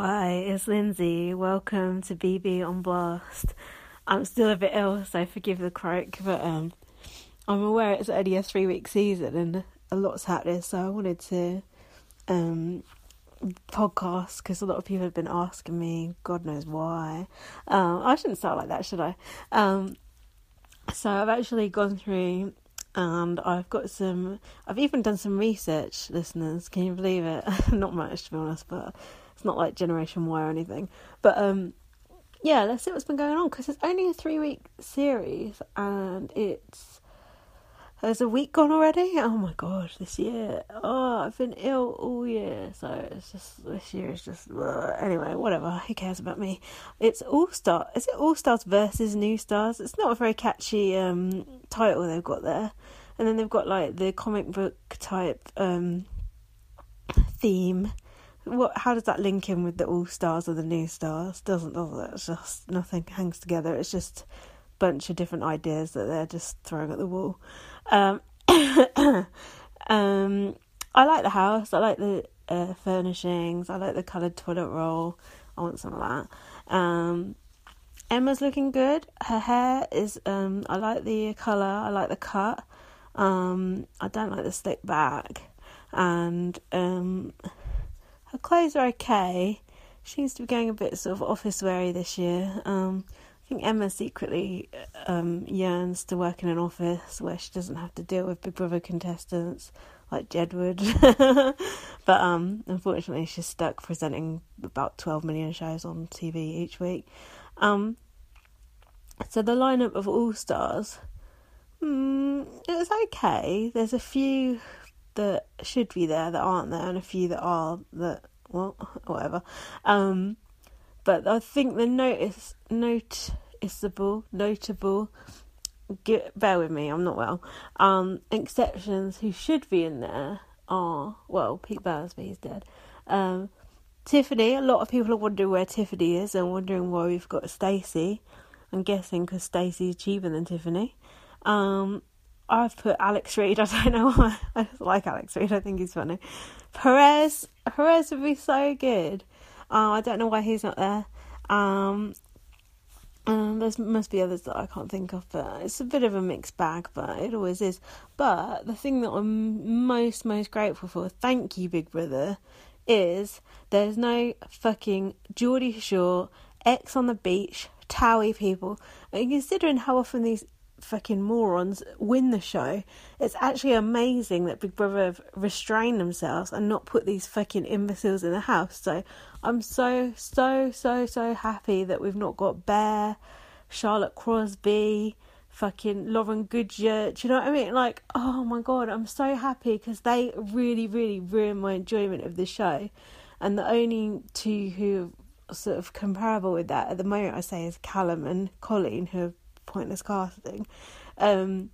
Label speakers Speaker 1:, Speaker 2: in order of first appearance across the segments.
Speaker 1: Hi, it's Lindsay. Welcome to BB on Blast. I'm still a bit ill, so forgive the croak, but um, I'm aware it's only a three week season and a lot's happening, so I wanted to um, podcast because a lot of people have been asking me, God knows why. Um, I shouldn't start like that, should I? Um, so I've actually gone through and I've got some, I've even done some research, listeners. Can you believe it? Not much, to be honest, but it's not like Generation Y or anything. But um, yeah, let's see what's been going on because it's only a three week series and it's there's a week gone already. Oh my gosh, this year. Oh, I've been ill all year, so it's just this year is just uh, anyway. Whatever. Who cares about me? It's All Star. Is it All Stars versus New Stars? It's not a very catchy um, title they've got there, and then they've got like the comic book type um, theme what? How does that link in with the All Stars or the New Stars? Doesn't does it? It's just nothing hangs together. It's just a bunch of different ideas that they're just throwing at the wall. Um, um, I like the house. I like the uh, furnishings. I like the coloured toilet roll. I want some of that. Um, Emma's looking good. Her hair is. Um, I like the colour. I like the cut. Um, I don't like the slick back, and um, her clothes are okay. She seems to be going a bit sort of office weary this year. Um, I think Emma secretly um, yearns to work in an office where she doesn't have to deal with Big Brother contestants like Jedward. but um, unfortunately, she's stuck presenting about 12 million shows on TV each week. Um, so the lineup of All Stars, mm, it was okay. There's a few that should be there that aren't there, and a few that are that well, whatever. Um, but I think the notice noticeable, notable. Get, bear with me, I'm not well. Um, exceptions who should be in there are well, Pete Bowsby is dead. Um, Tiffany, a lot of people are wondering where Tiffany is and wondering why we've got Stacey. I'm guessing because Stacey's cheaper than Tiffany. Um, I've put Alex Reid. I don't know why. I just like Alex Reid. I think he's funny. Perez. Perez would be so good. Uh, I don't know why he's not there. Um, um, there must be others that I can't think of, but it's a bit of a mixed bag, but it always is. But the thing that I'm most, most grateful for, thank you, Big Brother, is there's no fucking Geordie Shore, Ex on the beach, Towie people. And considering how often these fucking morons win the show. It's actually amazing that Big Brother have restrained themselves and not put these fucking imbeciles in the house. So I'm so, so, so, so happy that we've not got Bear, Charlotte Crosby, fucking Lauren Goodger. Do you know what I mean? Like, oh my god, I'm so happy because they really, really ruined my enjoyment of the show. And the only two who sort of comparable with that at the moment, I say, is Callum and Coleen, who have pointless casting. Um,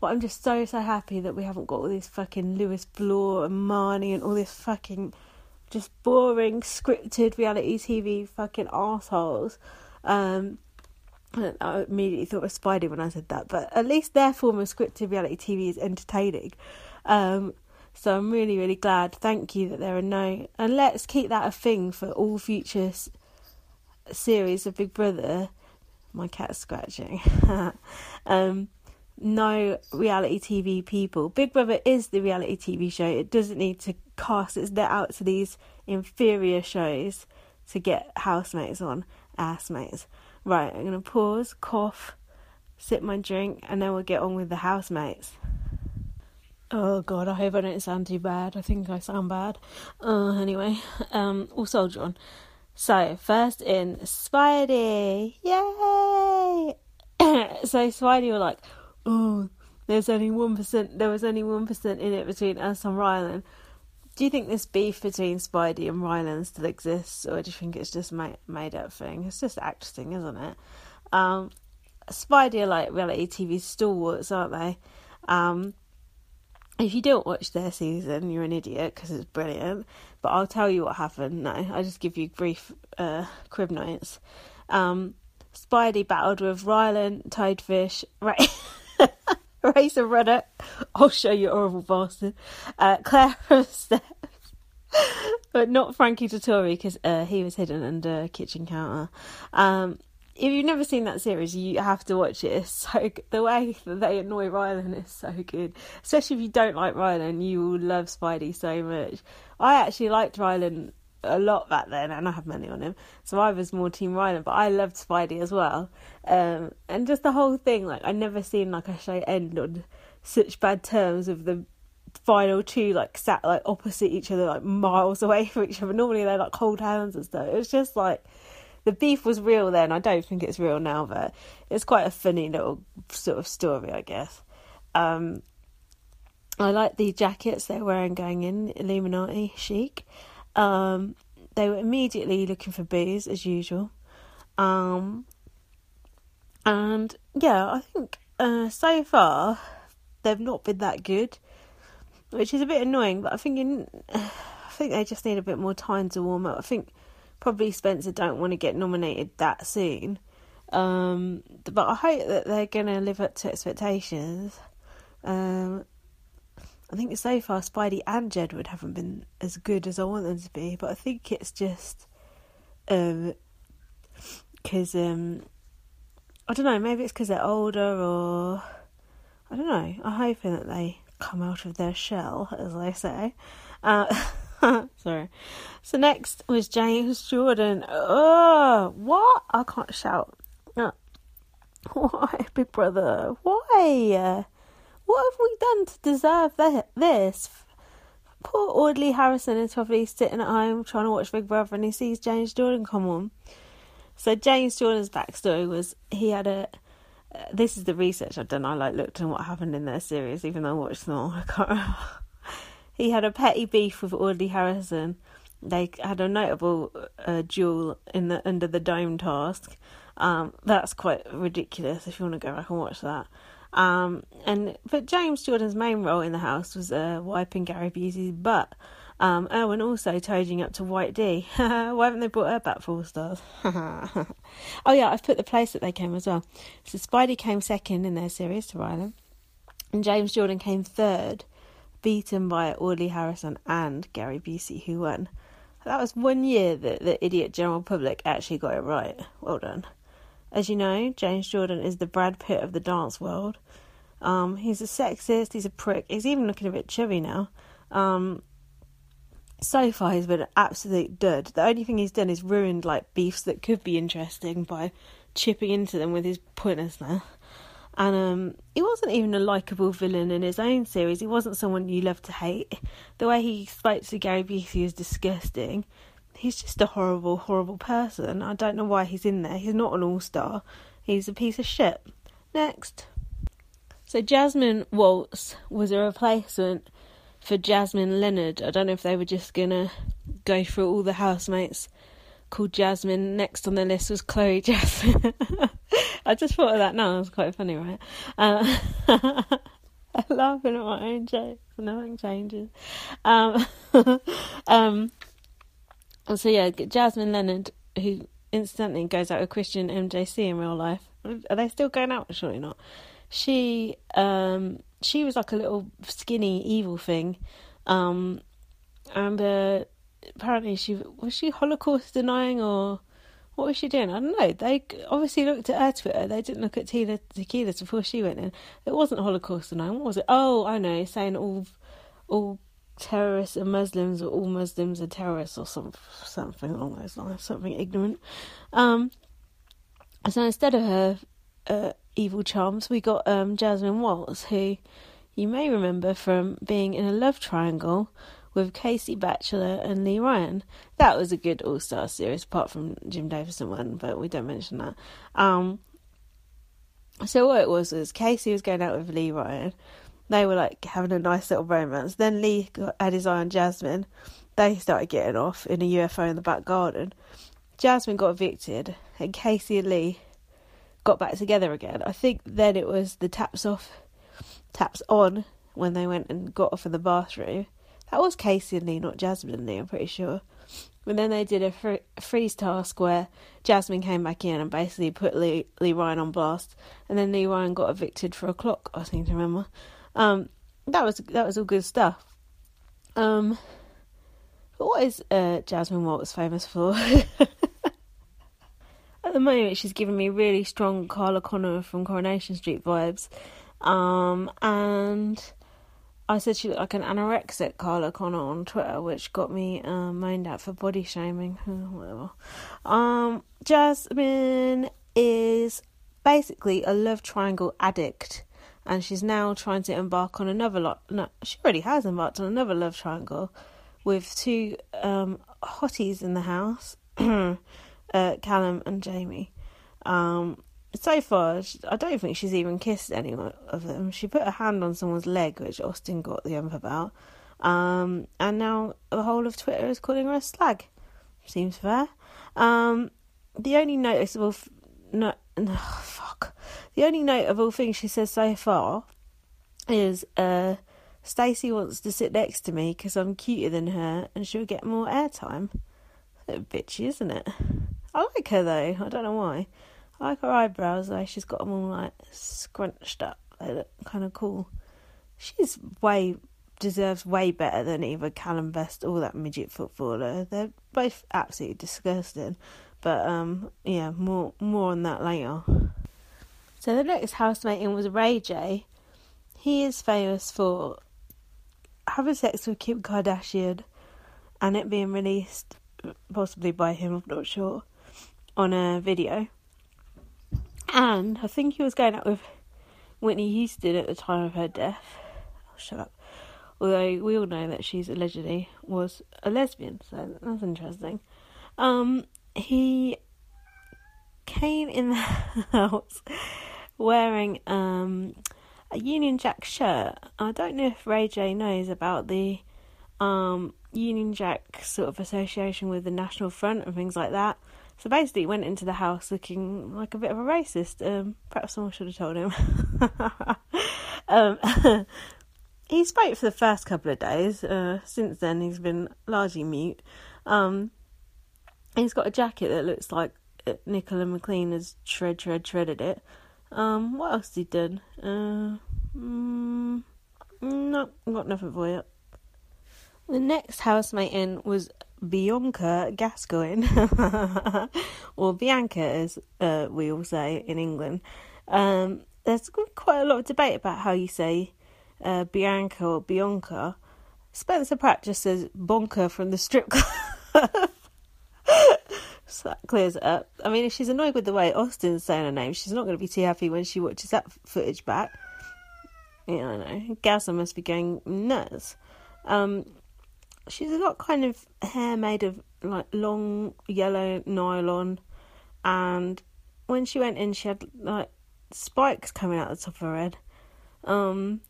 Speaker 1: but I'm just so so happy that we haven't got all these fucking Lewis Bloor and Marnie and all this fucking just boring scripted reality TV fucking assholes. Um, I immediately thought of Speidi when I said that, but at least their form of scripted reality TV is entertaining. Um, so I'm really, really glad. Thank you that there are no, and let's keep that a thing for all future series of Big Brother my cat's scratching. um, no reality TV people. Big Brother is the reality TV show. It doesn't need to cast its net out to these inferior shows to get housemates on. Assmates. Right, I'm going to pause, cough, sip my drink, and then we'll get on with the housemates. Oh god, I hope I don't sound too bad. I think I sound bad. Uh, anyway, um, soldier on. So, first in Speidi. Yay! so Speidi were like, oh, there's only 1%, there was only 1% in it between us and Rylan. Do you think this beef between Speidi and Rylan still exists, or do you think it's just made, made up thing? It's just acting, isn't it? Um, Speidi are like reality TV stalwarts, aren't they? Um, if you don't watch their season, you're an idiot because it's brilliant. But I'll tell you what happened. No, I'll just give you brief uh, crib notes. Um, Speidi battled with Rylan, Toadfish, right. Razor Ruddock. I'll show you, horrible bastard. Uh, Claire from Steps. but not Frankie Dettori because uh, he was hidden under a kitchen counter. Um, if you've never seen that series, you have to watch it. It's so the way that they annoy Rylan is so good. Especially if you don't like Rylan, you will love Speidi so much. I actually liked Rylan a lot back then, and I have money on him, so I was more Team Rylan. But I loved Speidi as well, um, and just the whole thing. Like I never seen like a show end on such bad terms of the final two like sat like opposite each other, like miles away from each other. Normally they're like hold hands and stuff. It was just like the beef was real then. I don't think it's real now, but it's quite a funny little sort of story, I guess. Um, I like the jackets they're wearing going in, Illuminati chic. Um, they were immediately looking for booze as usual. Um, and yeah, I think uh, so far they've not been that good, which is a bit annoying. But I think in, I think they just need a bit more time to warm up. I think probably Spencer don't want to get nominated that soon. Um, but I hope that they're going to live up to expectations. Um, I think so far Speidi and Jedward haven't been as good as I want them to be, but I think it's just because um, um, I don't know, maybe it's because they're older or I don't know. I'm hoping that they come out of their shell, as they say. Uh, Sorry. So next was James Jordan. Oh, what? I can't shout. Uh, why, Big Brother? Why? What have we done to deserve this? Poor Audley Harrison is probably sitting at home trying to watch Big Brother and he sees James Jordan come on. So James Jordan's backstory was he had a. Uh, this is the research I've done. I like looked at what happened in their series, even though I watched them all. I can't remember he had a petty beef with Audley Harrison. They had a notable uh, duel in the under the dome task. Um, that's quite ridiculous. If you want to go back and watch that. Um, and but James Jordan's main role in the house was uh, wiping Gary Busey's butt. Um, Erwin also toading up to White D. Why haven't they brought her back four stars? oh yeah, I've put the place that they came as well. So Speidi came second in their series to Rylan, and James Jordan came third beaten by Audley Harrison and Gary Busey, who won. That was one year that the idiot general public actually got it right. Well done. As you know, James Jordan is the Brad Pitt of the dance world. Um, he's a sexist, he's a prick, he's even looking a bit chubby now. Um, so far, he's been an absolute dud. The only thing he's done is ruined like beefs that could be interesting by chipping into them with his pointlessness. And um, he wasn't even a likable villain in his own series. He wasn't someone you love to hate. The way he spoke to Gary Busey is disgusting. He's just a horrible, horrible person. I don't know why he's in there. He's not an all star. He's a piece of shit. Next. So Jasmine Waltz was a replacement for Jasmine Lennard. I don't know if they were just gonna go through all the housemates called Jasmine. Next on the list was Chloe Jasmine. I just thought of that now. It was quite funny, right? Uh, I'm laughing at my own jokes. Nothing changes. Um, um, so yeah, Jasmine Lennard, who incidentally goes out with Christian MJC in real life. Are they still going out? Surely not. She um, she was like a little skinny evil thing, um, and uh, apparently she was she Holocaust denying or what was she doing? I don't know. They obviously looked at her Twitter. They didn't look at Tila Tequila before she went in. It wasn't Holocaust. What was it? Oh, I know. Saying all all terrorists are Muslims or all Muslims are terrorists or some something along those lines. Something ignorant. Um. So instead of her uh, evil charms, we got um, Jasmine Waltz, who you may remember from being in a love triangle with Casey Batchelor and Lee Ryan. That was a good All Star series, apart from Jim Davidson one, but we don't mention that. Um, so what it was was Casey was going out with Lee Ryan. They were like having a nice little romance. Then Lee got, had his eye on Jasmine. They started getting off in a UFO in the back garden. Jasmine got evicted, and Casey and Lee got back together again. I think then it was the taps off, taps on when they went and got off in the bathroom. That was Casey and Lee, not Jasmine and Lee, I'm pretty sure. And then they did a, free, freeze task where Jasmine came back in and basically put Lee, Lee Ryan on blast. And then Lee Ryan got evicted for a clock, I seem to remember. Um, that was that was all good stuff. Um, But what is uh, Jasmine Waltz famous for? At the moment, she's giving me really strong Carla Connor from Coronation Street vibes. Um, and I said she looked like an anorexic Carla Connor on Twitter, which got me uh, moaned at for body shaming. Whatever. Um, Jasmine is basically a love triangle addict, and she's now trying to embark on another lot. No, she already has embarked on another love triangle with two um, hotties in the house, uh, Callum and Jamie. Um, so far, I don't think she's even kissed any of them. She put her hand on someone's leg, which Austin got the ump about. Um, and now the whole of Twitter is calling her a slag. Seems fair. Um, the only noticeable, f- no, no, fuck. The only notable thing she says so far is, uh, Stacey wants to sit next to me because I'm cuter than her and she'll get more airtime. A bitchy, isn't it? I like her though. I don't know why. I like her eyebrows though. She's got them all like scrunched up. They look kind of cool. She's way deserves way better than either Callum Best or that midget footballer. They're both absolutely disgusting. But um, yeah, more more on that later. So the next housemate in was Ray J. He is famous for having sex with Kim Kardashian and it being released, possibly by him, I'm not sure, on a video. And I think he was going out with Whitney Houston at the time of her death. Oh, shut up. Although we all know that she's allegedly was a lesbian, so that's interesting. Um, he came in the house wearing um, a Union Jack shirt. I don't know if Ray J knows about the um, Union Jack sort of association with the National Front and things like that. So basically, he went into the house looking like a bit of a racist. Um, perhaps someone should have told him. um, he spoke for the first couple of days. Uh, since then, he's been largely mute. Um, he's got a jacket that looks like Nicola McLean has shred, shred, shredded it. Um, what else has he done? Uh, mm, no, got nothing for you. The next housemate in was Bianca Gascoigne, or Bianca, as uh, we all say in England. Um, there's quite a lot of debate about how you say uh, Bianca or Bianca. Spencer Pratt just says Bonker from the strip club. so that clears it up. I mean, if she's annoyed with the way Austin's saying her name, she's not going to be too happy when she watches that footage back. Yeah, I know. Gazza must be going nuts. Um, she's got kind of hair made of like long yellow nylon, and when she went in, she had like spikes coming out the top of her head. Um,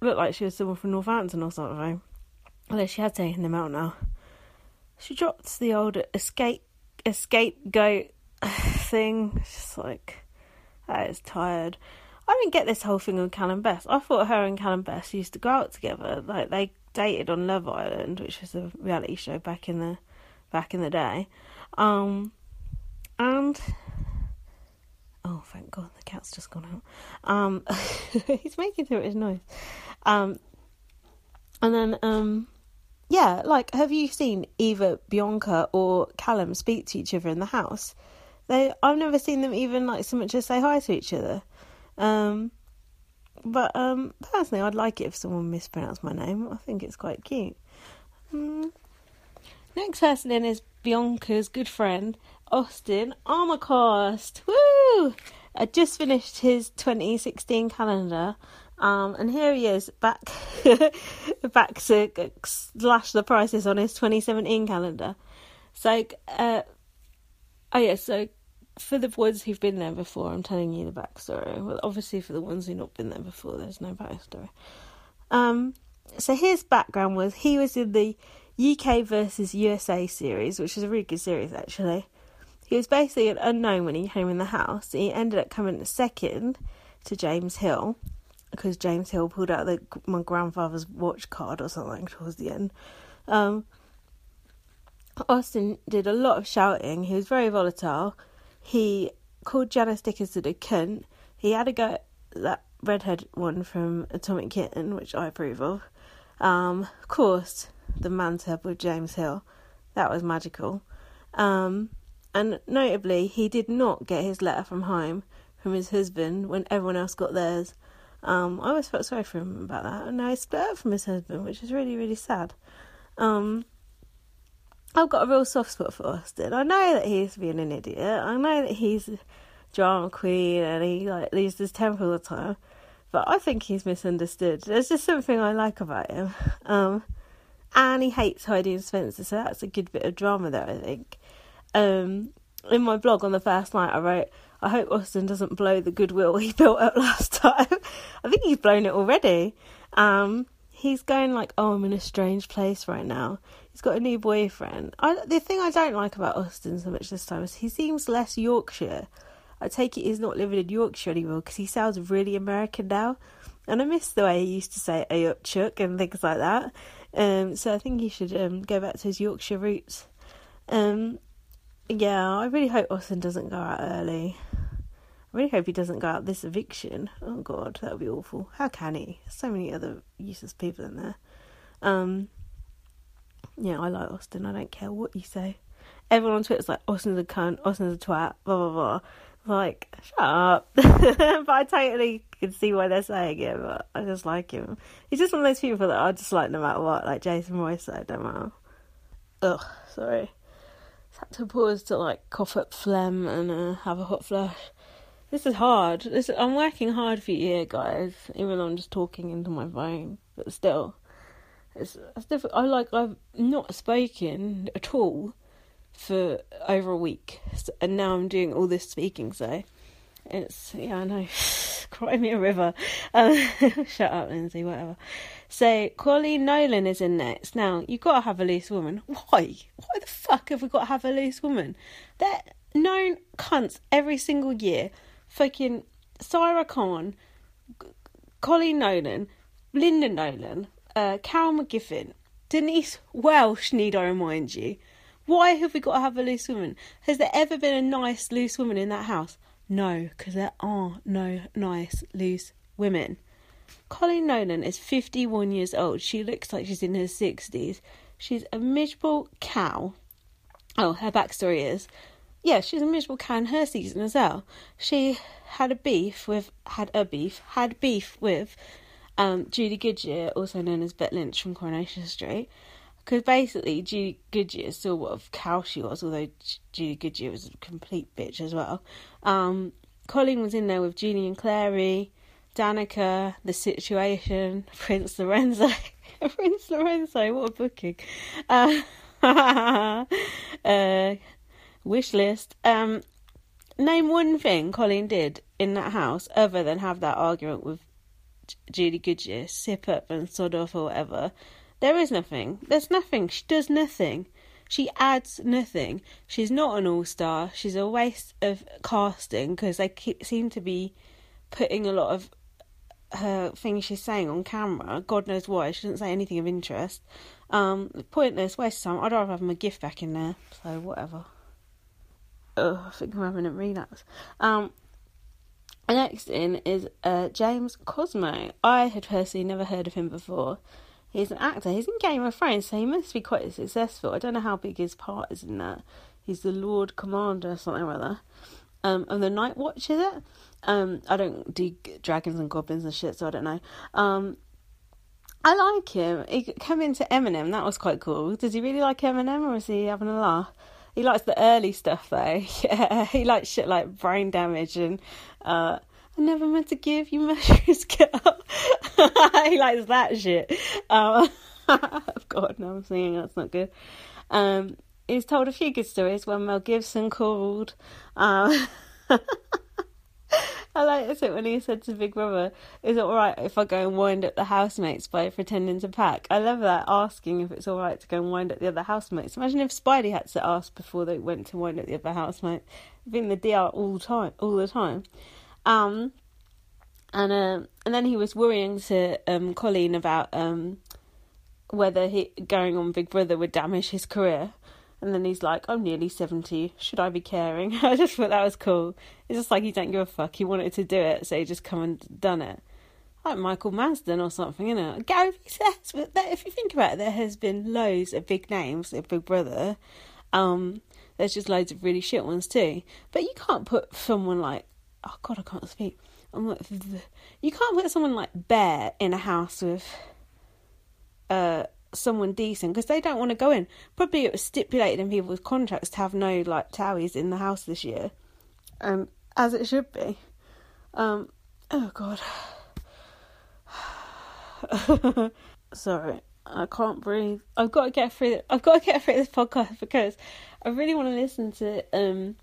Speaker 1: looked like she was someone from Northampton or something. Although she had taken them out now. She dropped the old escape escape goat thing. Just like that is tired. I didn't get this whole thing with Callum Best. I thought her and Callum Best used to go out together. Like they dated on Love Island, which was a reality show back in the back in the day. Um, and oh, thank God, the cat's just gone out. Um, he's making too much noise. Um, and then um, yeah, like have you seen either Bianca or Callum speak to each other in the house? They, I've never seen them even like so much as say hi to each other. Um, but um, personally, I'd like it if someone mispronounced my name. I think it's quite cute. Mm. Next person in is Bianca's good friend, Austin Armacost. Woo! I just finished his 2016 calendar. Um, and here he is back, back to slash the prices on his 2017 calendar. So, uh, oh yeah, so for the ones who've been there before, I'm telling you the backstory. Well, obviously, for the ones who've not been there before, there's no backstory. Um, so his background was he was in the UK versus USA series, which is a really good series actually. He was basically an unknown when he came in the house. He ended up coming second to James Hill because James Hill pulled out the, my grandfather's watch card or something towards the end. Um, Austin did a lot of shouting. He was very volatile. He called Janice Dickinson a cunt. He had a go at that redhead one from Atomic Kitten, which I approve of. Um, of course, the man tub with James Hill. That was magical. Um, and notably, he did not get his letter from home from his husband when everyone else got theirs. Um, I always felt sorry for him about that, and now he's split up from his husband, which is really, really sad. Um, I've got a real soft spot for Austin. I know that he's being an idiot. I know that he's a drama queen and he like loses his temper all the time. But I think he's misunderstood. There's just something I like about him. Um, and he hates Heidi and Spencer, so that's a good bit of drama there, I think. Um, in my blog on the first night, I wrote, I hope Austin doesn't blow the goodwill he built up last time. I think he's blown it already. Um, he's going like, oh, I'm in a strange place right now. He's got a new boyfriend. I, the thing I don't like about Austin so much this time is he seems less Yorkshire. I take it he's not living in Yorkshire anymore because he sounds really American now. And I miss the way he used to say Ayupchuk and things like that. Um, so I think he should um, go back to his Yorkshire roots. Um, yeah, I really hope Austin doesn't go out early. Really hope he doesn't go out this eviction. Oh god, that would be awful. How can he? So many other useless people in there. Um, yeah, I like Austin. I don't care what you say. Everyone on Twitter's like, Austin's a cunt, Austin's a twat, blah blah blah. Like, shut up. but I totally can see why they're saying it, but I just like him. He's just one of those people that I just like no matter what, like Jason Royce said, don't matter. Ugh, sorry. Just had to pause to like cough up phlegm and uh, have a hot flush. This is hard. This I'm working hard for you here, guys. Even though I'm just talking into my phone, but still, it's, it's difficult. I like I've not spoken at all for over a week, and now I'm doing all this speaking. So it's yeah, I know. Cry me a river. Um, shut up, Lindsay. Whatever. So Coleen Nolan is in next. Now you got to have a loose woman. Why? Why the fuck have we got to have a loose woman? They're known cunts every single year fucking Sarah Khan, Coleen Nolan, Linda Nolan, uh, Carol McGiffin, Denise Welch, need I remind you. Why have we got to have a loose woman? Has there ever been a nice loose woman in that house? No, because there are no nice loose women. Coleen Nolan is 51 years old. She looks like she's in her 60s. She's a miserable cow. Oh, her backstory is yeah, she's a miserable cow in her season as well. She had a beef with, had a beef, had beef with um, Julie Goodyear, also known as Bet Lynch from Coronation Street. Because basically, Julie Goodyear saw what of cow she was, although Julie Goodyear was a complete bitch as well. Um, Coleen was in there with Jeannie and Clary, Danica, The Situation, Prince Lorenzo. Prince Lorenzo, what a booking. Uh, uh, wish list. Um, name one thing Coleen did in that house other than have that argument with Julie Goodyear, sip up and sod off or whatever. There is nothing. There's nothing. She does nothing. She adds nothing. She's not an all star. She's a waste of casting because they keep, seem to be putting a lot of her things she's saying on camera. God knows why. She doesn't say anything of interest. Um, pointless, waste of time. I'd rather have my gift back in there. So, whatever. Oh, I think I'm having a relapse. Um, next in is uh, James Cosmo. I had personally never heard of him before. He's an actor. He's in Game of Thrones, so he must be quite successful. I don't know how big his part is in that. He's the Lord Commander or something or other. Um, and the Night Watch, is it? Um, I don't do dragons and goblins and shit, so I don't know. Um, I like him. He came into Eminem. That was quite cool. Does he really like Eminem, or is he having a laugh? He likes the early stuff though. Yeah, he likes shit like brain damage and uh, I never meant to give you mushrooms, girl. he likes that shit. Um, God, no, I'm singing. That's not good. Um, he's told a few good stories when Mel Gibson called. Um, I like it when he said to Big Brother, "Is it alright if I go and wind up the housemates by pretending to pack?" I love that asking if it's alright to go and wind up the other housemates. Imagine if Speidi had to ask before they went to wind up the other housemates. Being the DR all time, all the time. Um, and uh, and then he was worrying to um, Coleen about um, whether he going on Big Brother would damage his career. And then he's like, I'm nearly 70. Should I be caring? I just thought that was cool. It's just like he don't give a fuck. He wanted to do it, so he just come and done it. like Michael Madsen or something, you know. Gary Vee says, but if you think about it, there has been loads of big names of Big Brother. Um, there's just loads of really shit ones too. But you can't put someone like, oh God, I can't speak. Like, you can't put someone like Bear in a house with uh someone decent because they don't want to go in. Probably it was stipulated in people's contracts to have no like towies in the house this year, um, as it should be. Um, oh God. Sorry, I can't breathe. I've got to get through. I've got to get through this podcast because I really want to listen to um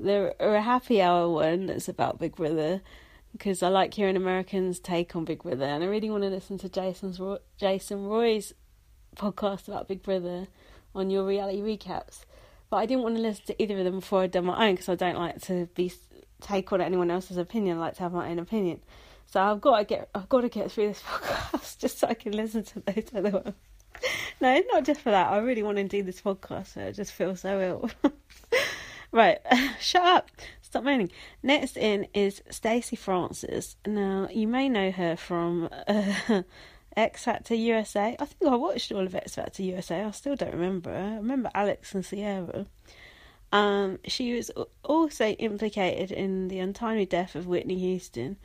Speaker 1: the a happy hour one that's about Big Brother because I like hearing Americans' take on Big Brother, and I really want to listen to Jason's Jason Roy's podcast about Big Brother on your reality recaps. But I didn't want to listen to either of them before I'd done my own because I don't like to be take on anyone else's opinion. I like to have my own opinion. So I've got to get I've got to get through this podcast just so I can listen to those other ones. no, not just for that. I really want to do this podcast. So I just feel so ill. right, shut up. Stop moaning. Next in is Stacey Francis. Now you may know her from uh, X Factor USA. I think I watched all of X Factor USA. I still don't remember. I remember Alex and Sierra. Um, she was also implicated in the untimely death of Whitney Houston.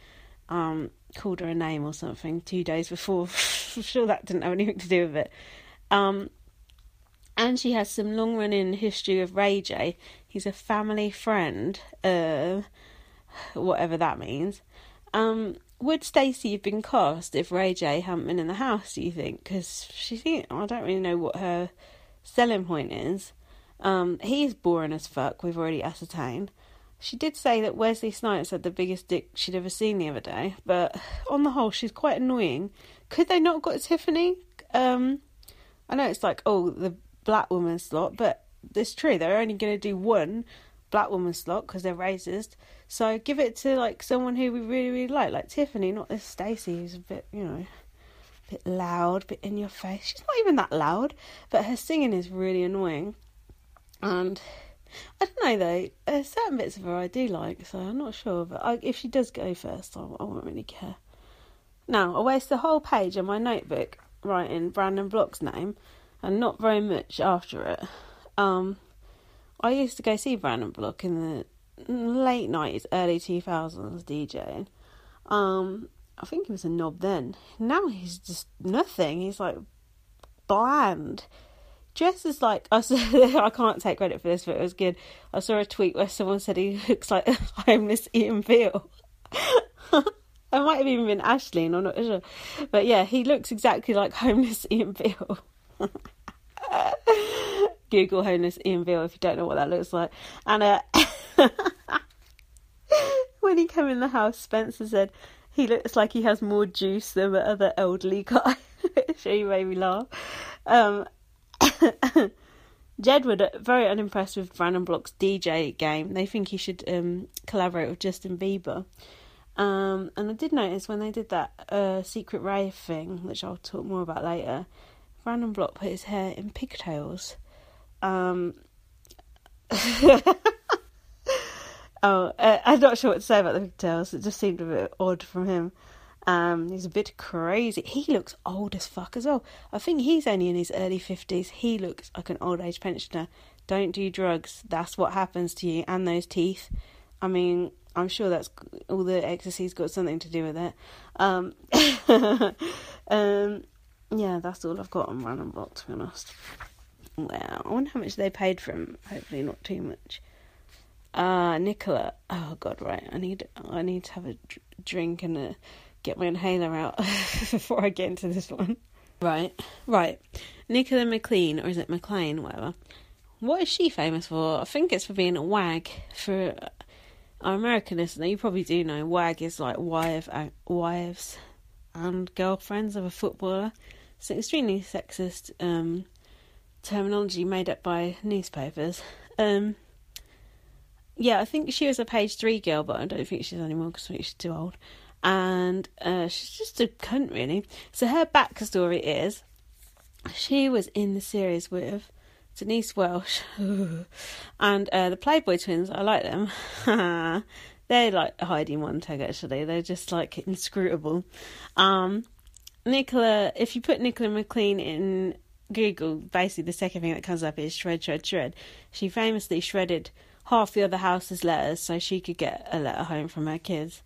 Speaker 1: Um, called her a name or something two days before. I'm sure that didn't have anything to do with it. Um, and she has some long running history of Ray J. He's a family friend, uh, whatever that means. Um, would Stacey have been cast if Ray J hadn't been in the house? Do you think? Because she, I don't really know what her selling point is. Um, he's boring as fuck. We've already ascertained. She did say that Wesley Snipes had the biggest dick she'd ever seen the other day, but on the whole, she's quite annoying. Could they not have got Tiffany? Um, I know it's like, oh, the black woman slot, but it's true. They're only going to do one black woman slot because they're racist. So give it to like someone who we really, really like, like Tiffany, not this Stacey who's a bit, you know, a bit loud, a bit in your face. She's not even that loud, but her singing is really annoying. And I don't know though. There's certain bits of her I do like, so I'm not sure. But I, if she does go first, I, I won't really care. Now I waste the whole page of my notebook writing Brandon Block's name, and not very much after it. Um, I used to go see Brandon Block in the late nineties, early two thousands DJing. Um, I think he was a knob then. Now he's just nothing. He's like bland. Jess is like I I can't take credit for this, but it was good. I saw a tweet where someone said he looks like homeless Ian Beale. I might have even been Ashley, I'm not sure. But yeah, he looks exactly like homeless Ian Beale. Google homeless Ian Beale if you don't know what that looks like. And uh, when he came in the house, Spencer said he looks like he has more juice than the other elderly guy. she made me laugh. Um, Jedward very unimpressed with Brandon Block's DJ game. They think he should um, collaborate with Justin Bieber. Um, and I did notice when they did that uh, secret rave thing, which I'll talk more about later, Brandon Block put his hair in pigtails. Um, oh, uh, I'm not sure what to say about the pigtails. It just seemed a bit odd from him. Um, he's a bit crazy. He looks old as fuck as well. I think he's only in his early fifties. He looks like an old age pensioner. Don't do drugs. That's what happens to you and those teeth. I mean, I'm sure that's all the ecstasy's got something to do with it. Um, um, yeah, that's all I've got on Random Block, to be honest. Well, I wonder how much they paid for him. Hopefully, not too much. Uh, Nicola. Oh God, right. I need I need to have a drink and a, get my inhaler out before I get into this one. Right, right. Nicola McLean, or is it McLean, whatever. What is she famous for? I think it's for being a wag. For our American listener, you probably do know wag is like wife, uh, wives and girlfriends of a footballer. It's extremely sexist um, terminology made up by newspapers. Um, yeah, I think she was a page three girl, but I don't think she's anymore because she's too old. And uh, she's just a cunt, really. So her backstory is she was in the series with Denise Welch and uh, the Playboy twins. I like them. they're like Heidi Montag. Actually, they're just like inscrutable. Um, Nicola, if you put Nicola McLean in Google, basically the second thing that comes up is shred, shred, shred. She famously shredded half the other house's letters so she could get a letter home from her kids.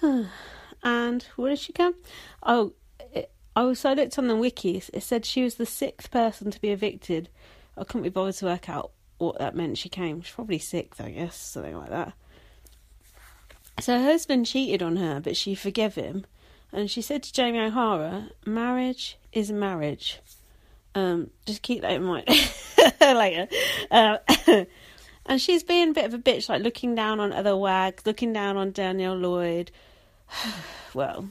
Speaker 1: and where did she come? Oh, it, I also looked on the wikis. It said she was the sixth person to be evicted. I couldn't be bothered to work out what that meant. She came. She's probably sixth, I guess, something like that. So her husband cheated on her, but she forgave him. And she said to Jamie O'Hara, marriage is marriage. Um, just keep that in mind later. Uh, and she's being a bit of a bitch, like looking down on other wags, looking down on Danielle Lloyd. well,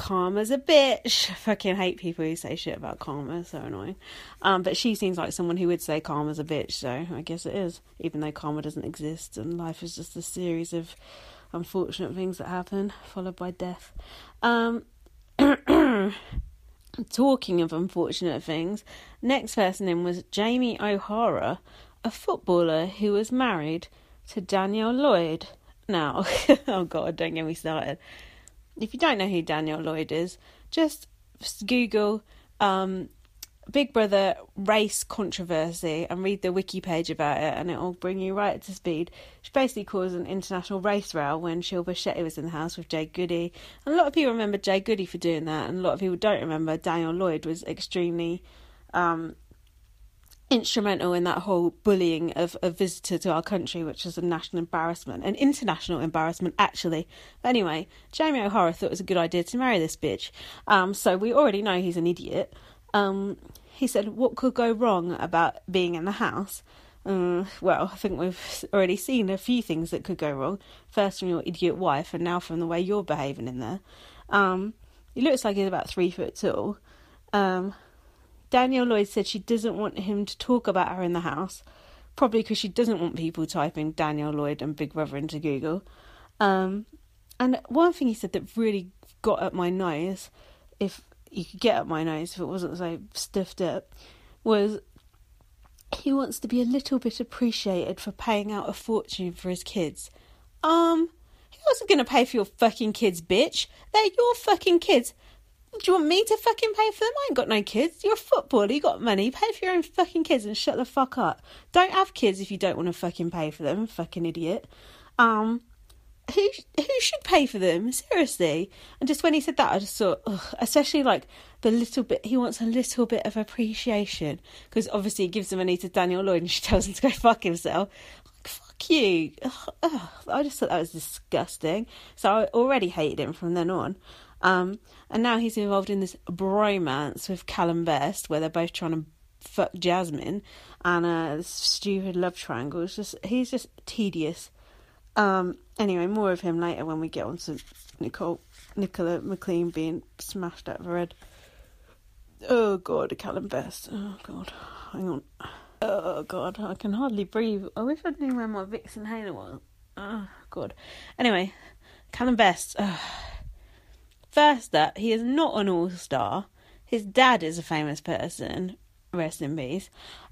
Speaker 1: Karma's a bitch. fucking hate people who say shit about Karma. So annoying. Um, but she seems like someone who would say Karma's a bitch. So I guess it is, even though Karma doesn't exist and life is just a series of unfortunate things that happen, followed by death. Um, talking of unfortunate things, next person in was Jamie O'Hara, a footballer who was married to Danielle Lloyd. Now, oh god, don't get me started. If you don't know who Danielle Lloyd is, just Google um, Big Brother race controversy and read the wiki page about it, and it'll bring you right up to speed. She basically caused an international race row when Shilpa Shetty was in the house with Jade Goody. And a lot of people remember Jade Goody for doing that, and a lot of people don't remember Danielle Lloyd was extremely um, instrumental in that whole bullying of a visitor to our country, which was a national embarrassment, an international embarrassment, actually. But anyway, Jamie O'Hara thought it was a good idea to marry this bitch. Um, so we already know he's an idiot. Um, he said, What could go wrong about being in the house? Uh, well, I think we've already seen a few things that could go wrong. First from your idiot wife, and now from the way you're behaving in there. Um, he looks like he's about three foot tall. Um, Danielle Lloyd said she doesn't want him to talk about her in the house, probably because she doesn't want people typing Danielle Lloyd and Big Brother into Google. Um, and one thing he said that really got up my nose, if you could get up my nose if it wasn't so stiffed up, was he wants to be a little bit appreciated for paying out a fortune for his kids. Um, he wasn't going to pay for your fucking kids, bitch. They're your fucking kids. Do you want me to fucking pay for them? I ain't got no kids. You're a footballer. You got money. Pay for your own fucking kids and shut the fuck up. Don't have kids if you don't want to fucking pay for them. Fucking idiot. Um, who who should pay for them? Seriously. And just when he said that, I just thought, ugh, especially like the little bit. He wants a little bit of appreciation because obviously he gives the money to danielle Lloyd and she tells him to go fuck himself. Like, fuck you. Ugh, ugh. I just thought that was disgusting. So I already hated him from then on. Um, and now he's involved in this bromance with Callum Best, where they're both trying to fuck Jasmine, and uh, stupid love triangle. It's just he's just tedious. Um, anyway, more of him later when we get on to Nicole Nicola McLean being smashed out of her head. Oh god, Callum Best. Oh god, hang on. Oh god, I can hardly breathe. I wish I knew where my Vicks inhaler was. Oh god. Anyway, Callum Best. First up, he is not an all star. His dad is a famous person, rest in peace,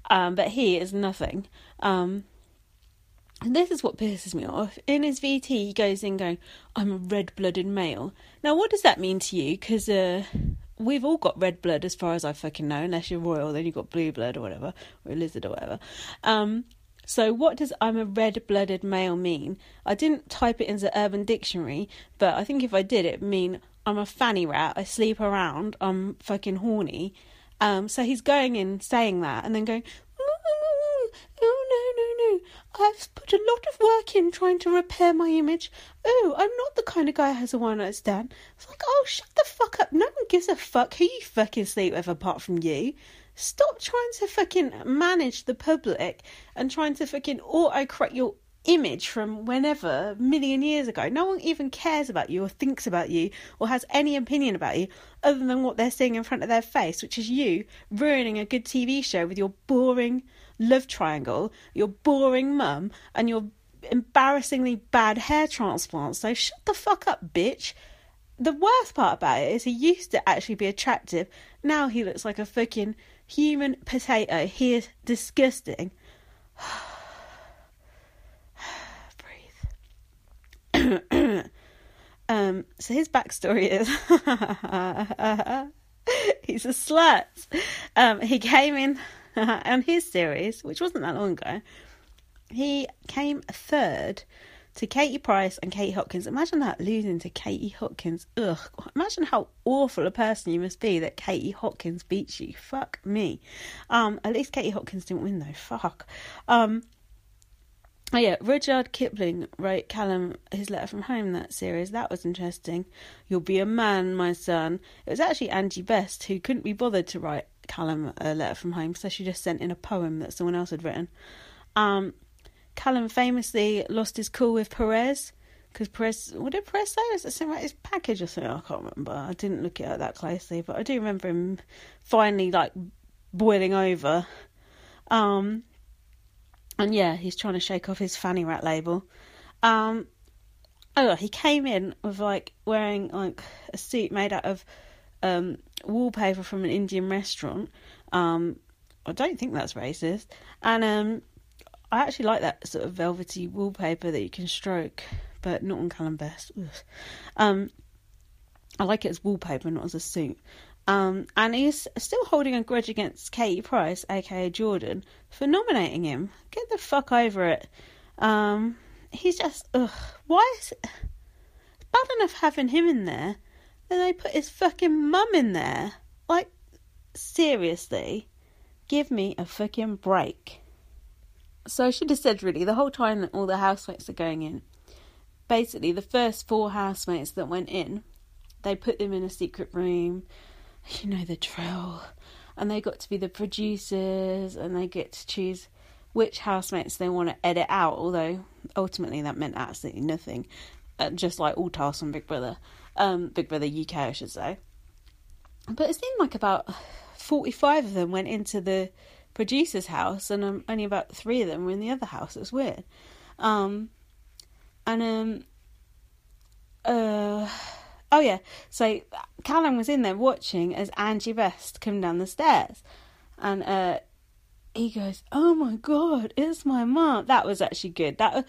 Speaker 1: um, but he is nothing. Um, this is what pisses me off. In his VT, he goes in going, I'm a red blooded male. Now, what does that mean to you? Because uh, we've all got red blood as far as I fucking know, unless you're royal, then you've got blue blood or whatever, or lizard or whatever. Um, so, what does I'm a red blooded male mean? I didn't type it into Urban Dictionary, but I think if I did, it mean I'm a fanny rat. I sleep around. I'm fucking horny. Um, so he's going in saying that and then going, oh, no, no, no. I've put a lot of work in trying to repair my image. Oh, I'm not the kind of guy who has a one night stand. It's like, oh, shut the fuck up. No one gives a fuck who you fucking sleep with apart from you. Stop trying to fucking manage the public and trying to fucking auto correct your image from whenever, million years ago. No one even cares about you or thinks about you or has any opinion about you other than what they're seeing in front of their face, which is you ruining a good TV show with your boring love triangle, your boring mum, and your embarrassingly bad hair transplant. So shut the fuck up, bitch. The worst part about it is he used to actually be attractive. Now he looks like a fucking human potato. He is disgusting. Breathe. um, so his backstory is he's a slut. Um, he came in on his series, which wasn't that long ago. He came third to Katie Price and Katie Hopkins. Imagine that losing to Katie Hopkins. Ugh. Imagine how awful a person you must be that Katie Hopkins beats you. Fuck me. Um, at least Katie Hopkins didn't win though. Fuck. Um, Oh yeah, Rudyard Kipling wrote Callum his letter from home that series. That was interesting. You'll be a man, my son. It was actually Angie Best who couldn't be bothered to write Callum a letter from home, so she just sent in a poem that someone else had written. Um, Callum famously lost his cool with Perez because Perez, what did Perez say? Was it something about his package or something? I can't remember. I didn't look at it that closely, but I do remember him finally like boiling over. Um, and yeah, he's trying to shake off his fanny rat label. Um, oh, he came in with like wearing like a suit made out of um, wallpaper from an Indian restaurant. Um, I don't think that's racist, and um, I actually like that sort of velvety wallpaper that you can stroke, but not on Callum Best. Um, I like it as wallpaper, not as a suit. Um, and he's still holding a grudge against Katie Price, aka Jordan, for nominating him. Get the fuck over it. Um, he's just, ugh. Why is it bad enough having him in there? Then they put his fucking mum in there. Like, seriously, give me a fucking break. So I should have said, really, the whole time that all the housemates are going in, basically, the first four housemates that went in, they put them in a secret room you know the drill. And they got to be the producers and they get to choose which housemates they want to edit out, although ultimately that meant absolutely nothing. Uh, just like all tasks on Big Brother, um, Big Brother UK, I should say. But it seemed like about 45 of them went into the producer's house, and um, only about three of them were in the other house. It was weird. Um, and um, uh, Oh yeah, so Callum was in there watching as Angie Best come down the stairs, and uh, he goes, "Oh my god, it's my mom." That was actually good. That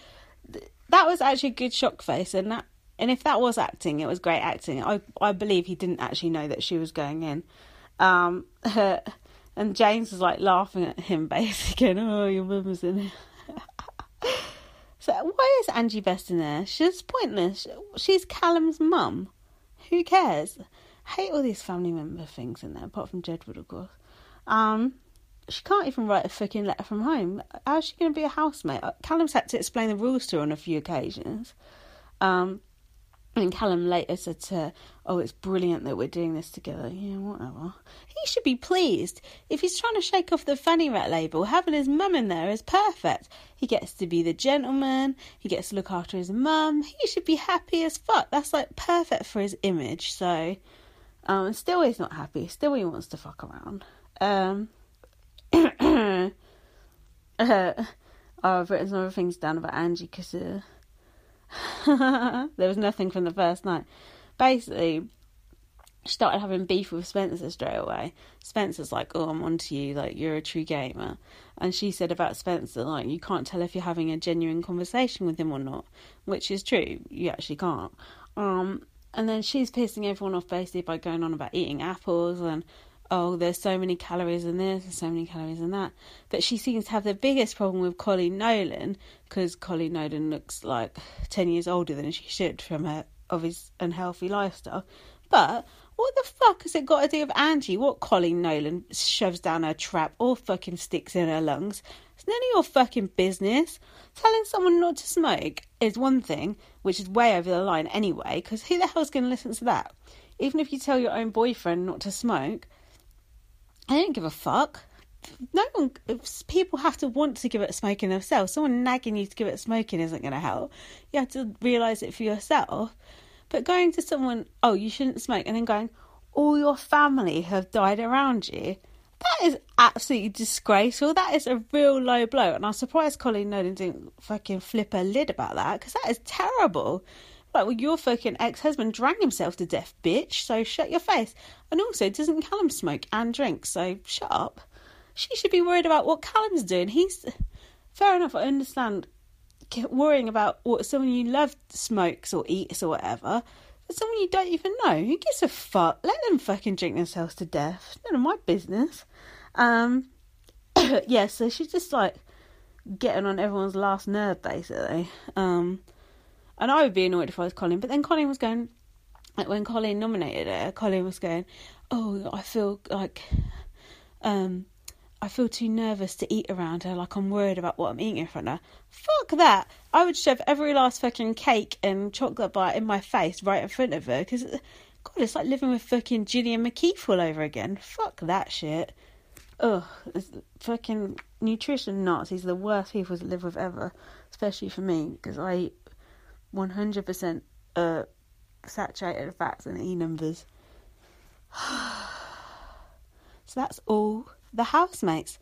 Speaker 1: that was actually a good shock face, and that and if that was acting, it was great acting. I I believe he didn't actually know that she was going in. Um, and James was like laughing at him, basically, "Oh, your mum was in here." so why is Angie Best in there? She's pointless. She's Callum's mum who cares? Hate all these family member things in there, apart from Jedward, of course. Um, she can't even write a fucking letter from home. How's she going to be a housemate? Uh, Callum's had to explain the rules to her on a few occasions. Um, and Callum later said to her, Oh, it's brilliant that we're doing this together. Yeah, whatever. He should be pleased. If he's trying to shake off the fanny rat label, having his mum in there is perfect. He gets to be the gentleman, he gets to look after his mum. He should be happy as fuck. That's like perfect for his image. So, um, still he's not happy. Still he wants to fuck around. Um, uh, I've written some other things down about Angie because. Uh, there was nothing from the first night. Basically, she started having beef with Spencer straight away. Spencer's like, "Oh, I'm onto you. Like, you're a true gamer." And she said about Spencer, like, you can't tell if you're having a genuine conversation with him or not, which is true. You actually can't. Um, and then she's pissing everyone off basically by going on about eating apples and oh, there's so many calories in this, there's so many calories in that. But she seems to have the biggest problem with Coleen Nolan because Coleen Nolan looks like 10 years older than she should from her his unhealthy lifestyle. But what the fuck has it got to do with Angie? What Coleen Nolan shoves down her trap or fucking sticks in her lungs? It's none of your fucking business. Telling someone not to smoke is one thing, which is way over the line anyway, because who the hell's going to listen to that? Even if you tell your own boyfriend not to smoke, I don't give a fuck. No one, people have to want to give it smoking themselves. Someone nagging you to give it smoking isn't going to help. You have to realise it for yourself. But going to someone, oh, you shouldn't smoke, and then going, all your family have died around you. That is absolutely disgraceful. That is a real low blow. And I'm surprised Coleen Nolan didn't fucking flip a lid about that because that is terrible. Like, well, your fucking ex husband drank himself to death, bitch, so shut your face. And also, doesn't Callum smoke and drink, so shut up. She should be worried about what Callum's doing. He's. Fair enough, I understand worrying about what someone you love smokes or eats or whatever. But someone you don't even know, who gives a fuck? Let them fucking drink themselves to death. None of my business. Um, yeah, so she's just like getting on everyone's last nerve, basically. Um, and I would be annoyed if I was Coleen, but then Coleen was going, like when Coleen nominated her, Coleen was going, "Oh, I feel like, um, I feel too nervous to eat around her. Like I'm worried about what I'm eating in front of her. Fuck that! I would shove every last fucking cake and chocolate bar in my face right in front of her because, God, it's like living with fucking Gillian McKeith all over again. Fuck that shit. Ugh, fucking nutrition Nazis are the worst people to live with ever, especially for me because I eat 100% uh, saturated fats and E numbers. so that's all the housemates.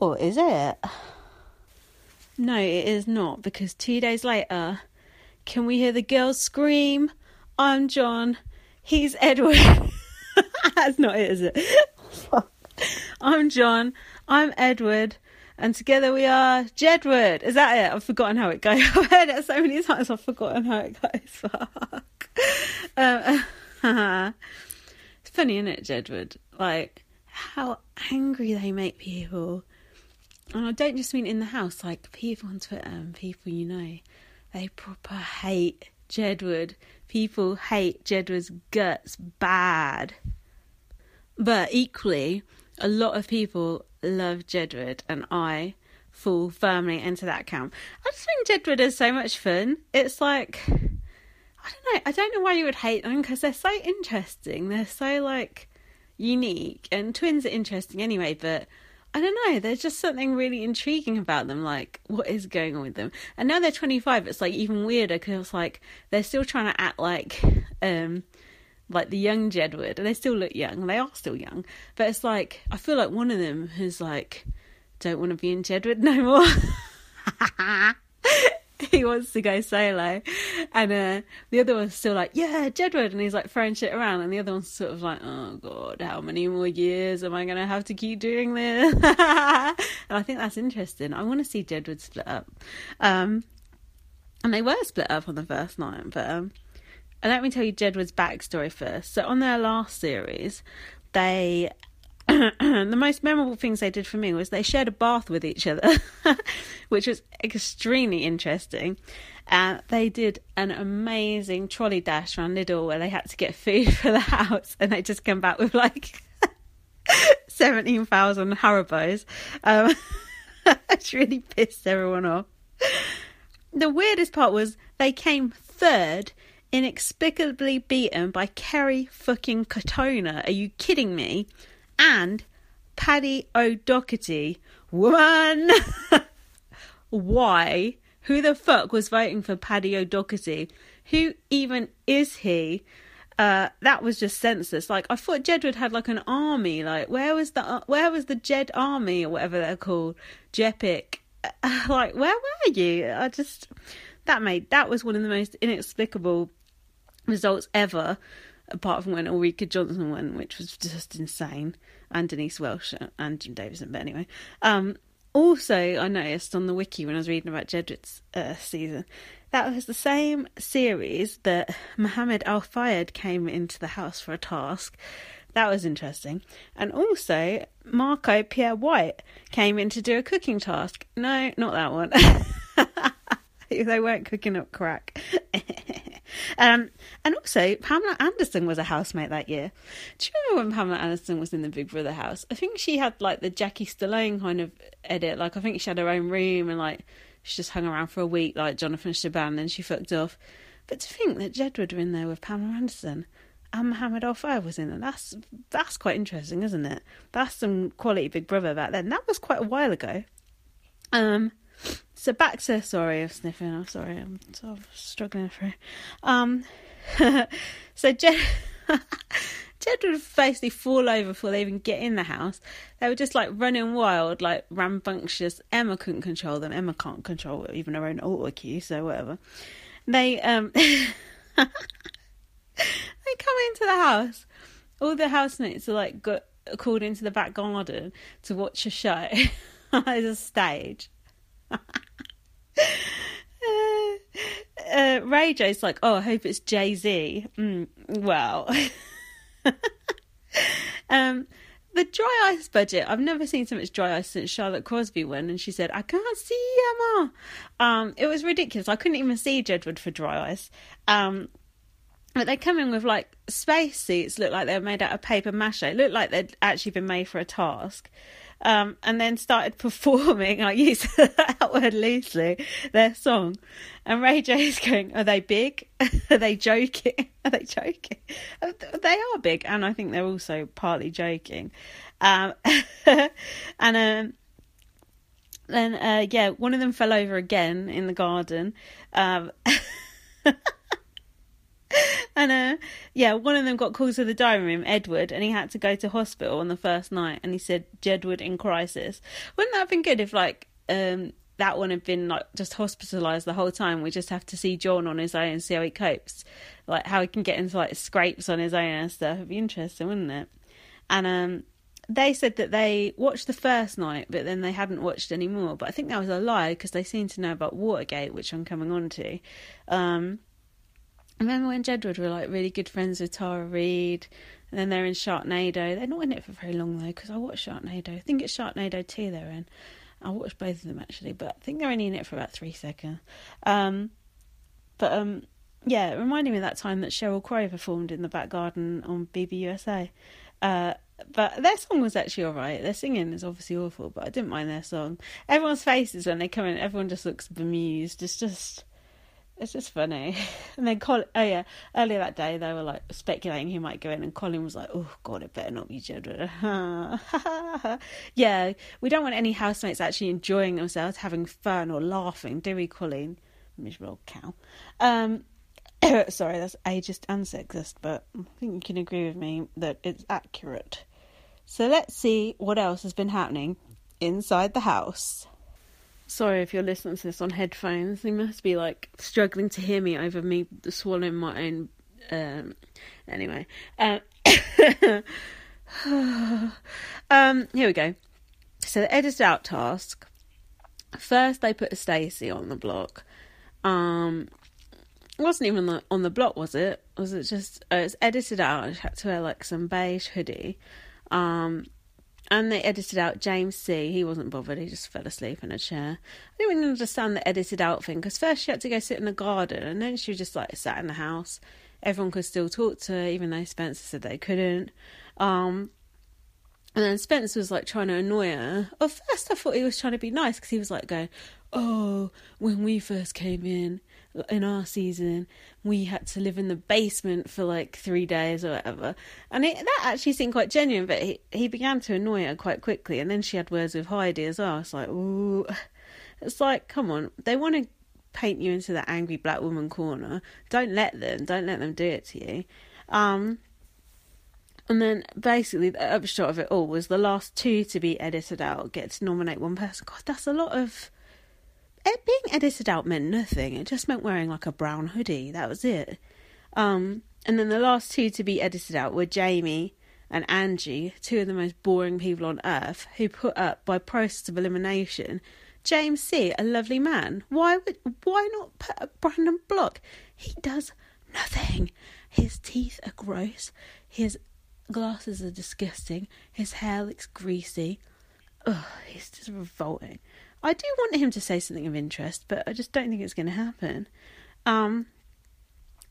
Speaker 1: Or is it? No, it is not because two days later, can we hear the girls scream? I'm John. He's Edward. That's not it, is it? I'm John. I'm Edward. And together we are Jedward. Is that it? I've forgotten how it goes. I've heard it so many times I've forgotten how it goes. Fuck. Um, it's funny, isn't it, Jedward? Like, how angry they make people. And I don't just mean in the house, like people on Twitter and people you know. They proper hate Jedward. People hate Jedward's guts bad. But equally, a lot of people love Jedward, and I fall firmly into that camp. I just think Jedward is so much fun. It's like I don't know. I don't know why you would hate them because they're so interesting. They're so like unique, and twins are interesting anyway. But I don't know. There's just something really intriguing about them. Like what is going on with them? And now they're 25. It's like even weirder because like they're still trying to act like um like the young Jedward, and they still look young. They are still young, but it's like I feel like one of them is like, don't want to be in Jedward no more. he wants to go solo, and uh, the other one's still like, yeah, Jedward, and he's like throwing shit around, and the other one's sort of like, oh god, how many more years am I gonna have to keep doing this? and I think that's interesting. I want to see Jedward split up. Um, and they were split up on the first night, but um, and let me tell you Jedward's backstory first. So on their last series, they the most memorable things they did for me was they shared a bath with each other, which was extremely interesting. Uh, they did an amazing trolley dash around Lidl where they had to get food for the house, and they just come back with like seventeen thousand Haribos. Um, really pissed everyone off. The weirdest part was they came third inexplicably beaten by Kerry fucking Katona. Are you kidding me? And Paddy O'Doherty. Woman! Why? Who the fuck was voting for Paddy O'Doherty? Who even is he? Uh, that was just senseless. Like I thought Jedward had like an army. Like where was the uh, where was the Jed army or whatever they're called? Jepic. Uh, like where were you? I just that made that was one of the most inexplicable results ever, apart from when Ulrika Jonsson won, which was just insane, and Denise Welch and Jim Davidson. But anyway, um, also I noticed on the wiki when I was reading about Jedward's uh, season that was the same series that Mohammed Al Fayed came into the house for a task. That was interesting. And also, Marco Pierre White came in to do a cooking task. No, not that one. they weren't cooking up crack. um, and also, Pamela Anderson was a housemate that year. Do you remember when Pamela Anderson was in the Big Brother house? I think she had like the Jackie Stallone kind of edit. Like, I think she had her own room and like she just hung around for a week, like Jonathan Cheban, and then she fucked off. But to think that Jedward were in there with Pamela Anderson and Mohammed Al Fayed was in there, that's that's quite interesting, isn't it? That's some quality Big Brother back then. That was quite a while ago. Um, so back to sorry of sniffing. I'm sorry, I'm sort of struggling through. Um, so Jed, Jedward basically fall over before they even get in the house. They were just like running wild, like rambunctious. Emma couldn't control them. Emma can't control even her own auto cue, so whatever. They um, they come into the house. All the housemates are like got called into the back garden to watch a show. There's a stage uh, Ray J's like, oh, I hope it's Jay Z. Mm, well, um, the dry ice budget. I've never seen so much dry ice since Charlotte Crosby went, and she said, "I can't see Emma." Um, it was ridiculous. I couldn't even see Jedward for dry ice. Um, but they come in with like space suits, look like they're made out of paper mache, look like they'd actually been made for a task. Um, and then started performing, I use that word loosely, their song. And Ray J is going, Are they big? are they joking? Are they joking? They are big, and I think they're also partly joking. Um, and um, then, uh, yeah, one of them fell over again in the garden. And uh, yeah, one of them got called to the dining room, Edward, and he had to go to hospital on the first night. And he said, "Jedward in crisis." Wouldn't that have been good if, like, um, that one had been like just hospitalised the whole time? We just have to see John on his own and see how he copes, like how he can get into like scrapes on his own and stuff. It'd be interesting, wouldn't it? And um, they said that they watched the first night, but then they hadn't watched any more. But I think that was a lie because they seem to know about Watergate, which I'm coming on to. Um, remember when Jedward were like really good friends with Tara Reid, and then they're in Sharknado. They're not in it for very long though, because I watched Sharknado. I think it's Sharknado 2 they're in. I watched both of them actually, but I think they're only in it for about three seconds. Um, but um, yeah, it reminded me of that time that Sheryl Crow performed in the back garden on BBUSA. Uh, but their song was actually alright. Their singing is obviously awful, but I didn't mind their song. Everyone's faces when they come in, everyone just looks bemused. It's just it's just funny. And then Coleen, oh yeah, earlier that day they were like speculating he might go in, and Coleen was like, "Oh God, it better not be Jedward." yeah, we don't want any housemates actually enjoying themselves, having fun or laughing, do we, Coleen? Miserable cow. Um, sorry, that's ageist and sexist, but I think you can agree with me that it's accurate. So let's see what else has been happening inside the house. Sorry if you're listening to this on headphones. You must be like struggling to hear me over me swallowing my own. Um, anyway, uh, um, here we go. So the edited out task. First, they put a Stacey on the block. Um, wasn't even on the, block, was it? Was it just? Uh, it's edited out. She had to wear like some beige hoodie. Um, and they edited out James C. He wasn't bothered. He just fell asleep in a chair. I didn't really understand the edited out thing because first she had to go sit in the garden and then she was just like sat in the house. Everyone could still talk to her, even though Spencer said they couldn't. Um, and then Spencer was like trying to annoy her. At first, I thought he was trying to be nice because he was like going, "Oh, when we first came in, in our season, we had to live in the basement for like three days or whatever. And it, that actually seemed quite genuine, but he, he began to annoy her quite quickly. And then she had words with Heidi as well. It's like, ooh. It's like, come on. They want to paint you into the angry black woman corner. Don't let them. Don't let them do it to you. Um, and then basically the upshot of it all was the last two to be edited out get to nominate one person. God, that's a lot of it being edited out meant nothing. It just meant wearing like a brown hoodie. That was it. Um, and then the last two to be edited out were Jamie and Angie, two of the most boring people on earth, who put up by process of elimination James C, a lovely man. Why would why not put up Brandon Block? He does nothing. His teeth are gross. His glasses are disgusting. His hair looks greasy. Ugh, he's just revolting. I do want him to say something of interest, but I just don't think it's going to happen. Um,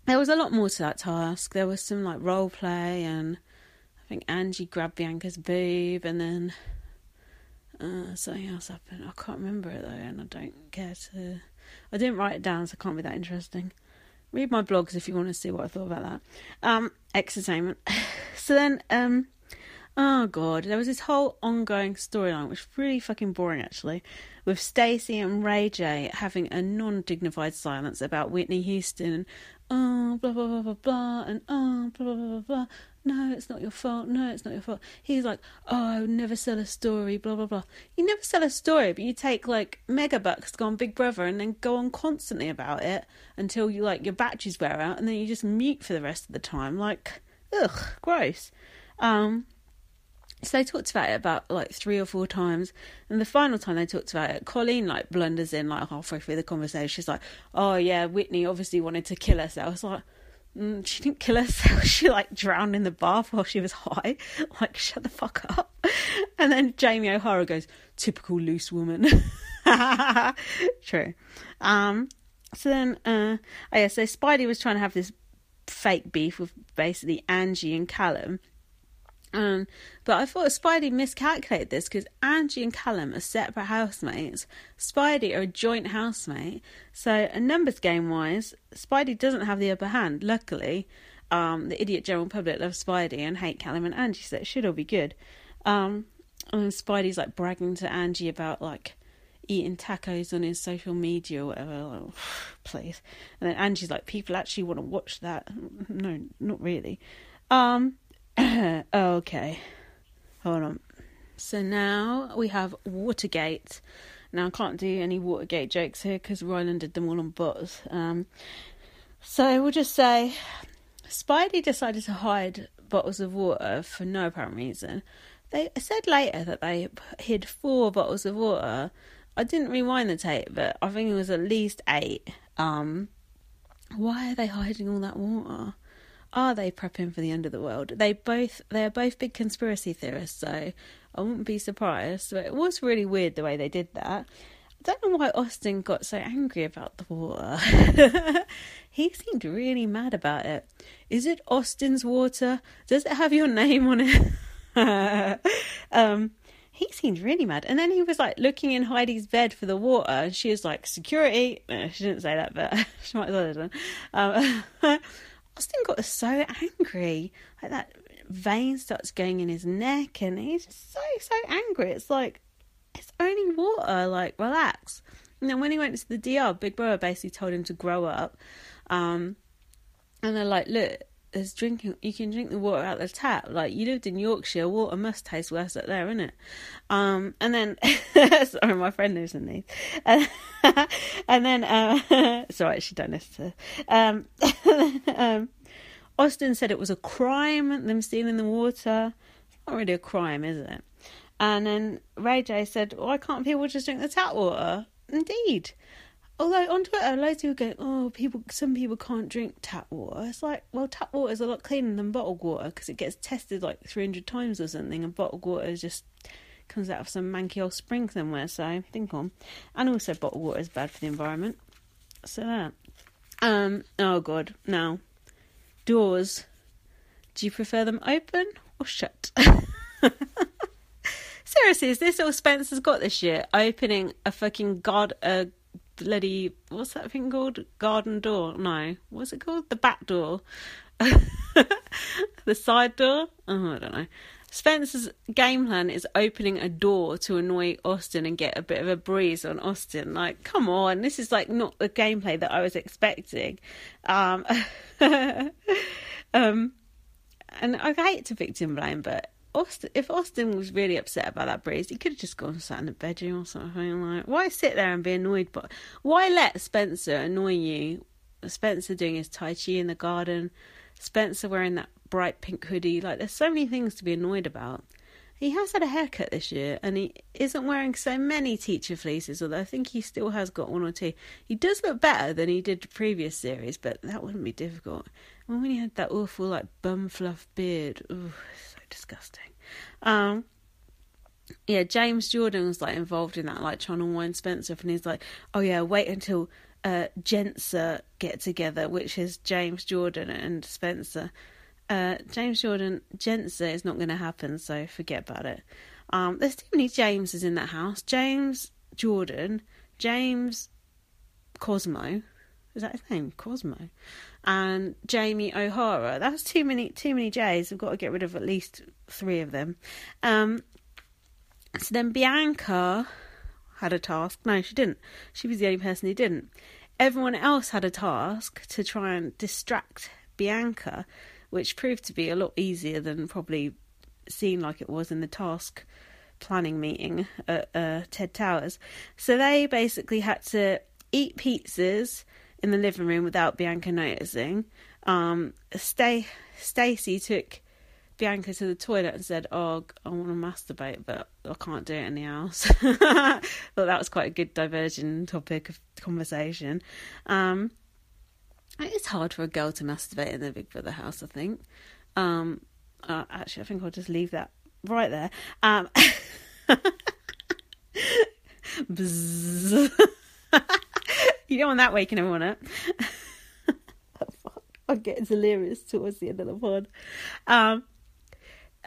Speaker 1: there was a lot more to that task. There was some like role play, and I think Angie grabbed Bianca's boob, and then uh, something else happened. I can't remember it though, and I don't care to. I didn't write it down, so it can't be that interesting. Read my blogs if you want to see what I thought about that. Um, entertainment. so then, um, Oh god, there was this whole ongoing storyline, which was really fucking boring actually, with Stacey and Ray J having a non-dignified silence about Whitney Houston and oh blah blah blah blah blah and oh blah blah blah blah blah. No, it's not your fault. No, it's not your fault. He's like, oh, I would never sell a story. Blah blah blah. You never sell a story, but you take like mega bucks to go on Big Brother and then go on constantly about it until you like your batteries wear out, and then you just mute for the rest of the time. Like, ugh, gross. Um, so they talked about it about like three or four times, and the final time they talked about it, Coleen like blunders in like halfway through the conversation. She's like, "Oh yeah, Whitney obviously wanted to kill herself." Like, mm, "She didn't kill herself. She like drowned in the bath while she was high. Like, shut the fuck up." And then Jamie O'Hara goes, "Typical loose woman." True. Um. So then, uh, oh yeah. So Speidi was trying to have this fake beef with basically Angie and Callum um, but I thought Speidi miscalculated this because Angie and Callum are separate housemates. Speidi are a joint housemate. So, a numbers game wise, Speidi doesn't have the upper hand. Luckily, um, the idiot general public loves Speidi and hate Callum and Angie, so it should all be good. Um, and Speidi's like bragging to Angie about like eating tacos on his social media or whatever. Like, please. And then Angie's like, people actually want to watch that. No, not really. Um, okay. Hold on. So now we have Watergate. Now I can't do any Watergate jokes here because Rylan did them all on bots. Um, so we'll just say Speidi decided to hide bottles of water for no apparent reason. They said later that they hid four bottles of water. I didn't rewind the tape, but I think it was at least eight. Um, why are they hiding all that water? Are they prepping for the end of the world? They both they are both big conspiracy theorists, so I wouldn't be surprised. But it was really weird the way they did that. I don't know why Austin got so angry about the water. he seemed really mad about it. Is it Austin's water? Does it have your name on it? um, he seemed really mad. And then he was like looking in Heidi's bed for the water, and she was like, "Security." No, she didn't say that, but she might as well have done. Um, Austin got so angry. Like that vein starts going in his neck and he's so, so angry. It's like, it's only water, like, relax. And then when he went to the DR, Big Brother basically told him to grow up. Um, and they're like, look, there's drinking, you can drink the water out the tap. Like, you lived in Yorkshire, water must taste worse up there, innit? Um, and then, sorry, my friend lives in these. And, and then, uh, sorry, she don't listen to, um, um, Austin said it was a crime, them stealing the water. It's not really a crime, is it? And then Ray J said, why can't people just drink the tap water? Indeed. Although on Twitter, loads of people go, oh, people, some people can't drink tap water. It's like, well, tap water is a lot cleaner than bottled water because it gets tested like 300 times or something, and bottled water just comes out of some manky old spring somewhere. So think on. And also, bottled water is bad for the environment. So that. Um. Oh God. Now, doors. Do you prefer them open or shut? Seriously, is this all Spencer's got this year? Opening a fucking god, a bloody what's that thing called? Garden door? No, what's it called? The back door, the side door. Oh, I don't know. Spencer's game plan is opening a door to annoy Austin and get a bit of a breeze on Austin. Like, come on, this is like not the gameplay that I was expecting. Um, um, and I hate to victim blame, but Austin, if Austin was really upset about that breeze, he could have just gone and sat in the bedroom or something. Like, why sit there and be annoyed? But why let Spencer annoy you? Spencer doing his tai chi in the garden, Spencer wearing that bright pink hoodie. Like, there's so many things to be annoyed about. He has had a haircut this year, and he isn't wearing so many teacher fleeces. Although I think he still has got one or two. He does look better than he did the previous series, but that wouldn't be difficult. When he had that awful like bum fluff beard, ooh, disgusting. Um, yeah, James Jordan was like involved in that, like trying to wind Spencer, and he's like, "Oh yeah, wait until uh, Gentser get together," which is James Jordan and Spencer. Uh, James Jordan, Gentser is not going to happen, so forget about it. Um, there's too many Jameses in that house. James Jordan, James Cosmo, is that his name? Cosmo, and Jamie O'Hara. That's too many too many J's. We've got to get rid of at least three of them. Um, so then Bianca had a task. No, she didn't. She was the only person who didn't. Everyone else had a task to try and distract Bianca, which proved to be a lot easier than probably seemed like it was in the task planning meeting at uh, Ted Towers. So they basically had to eat pizzas in the living room without Bianca noticing. Um, Stay Stacy took Bianca to the toilet and said, "Oh, I want to masturbate, but I can't do it in the house." Thought that was quite a good diversion topic of conversation. Um, it's hard for a girl to masturbate in the Big Brother house. I think. Um, uh, actually, I think I'll just leave that right there. Um, you don't want that waking everyone up. I'm getting delirious towards the end of the pod. Um,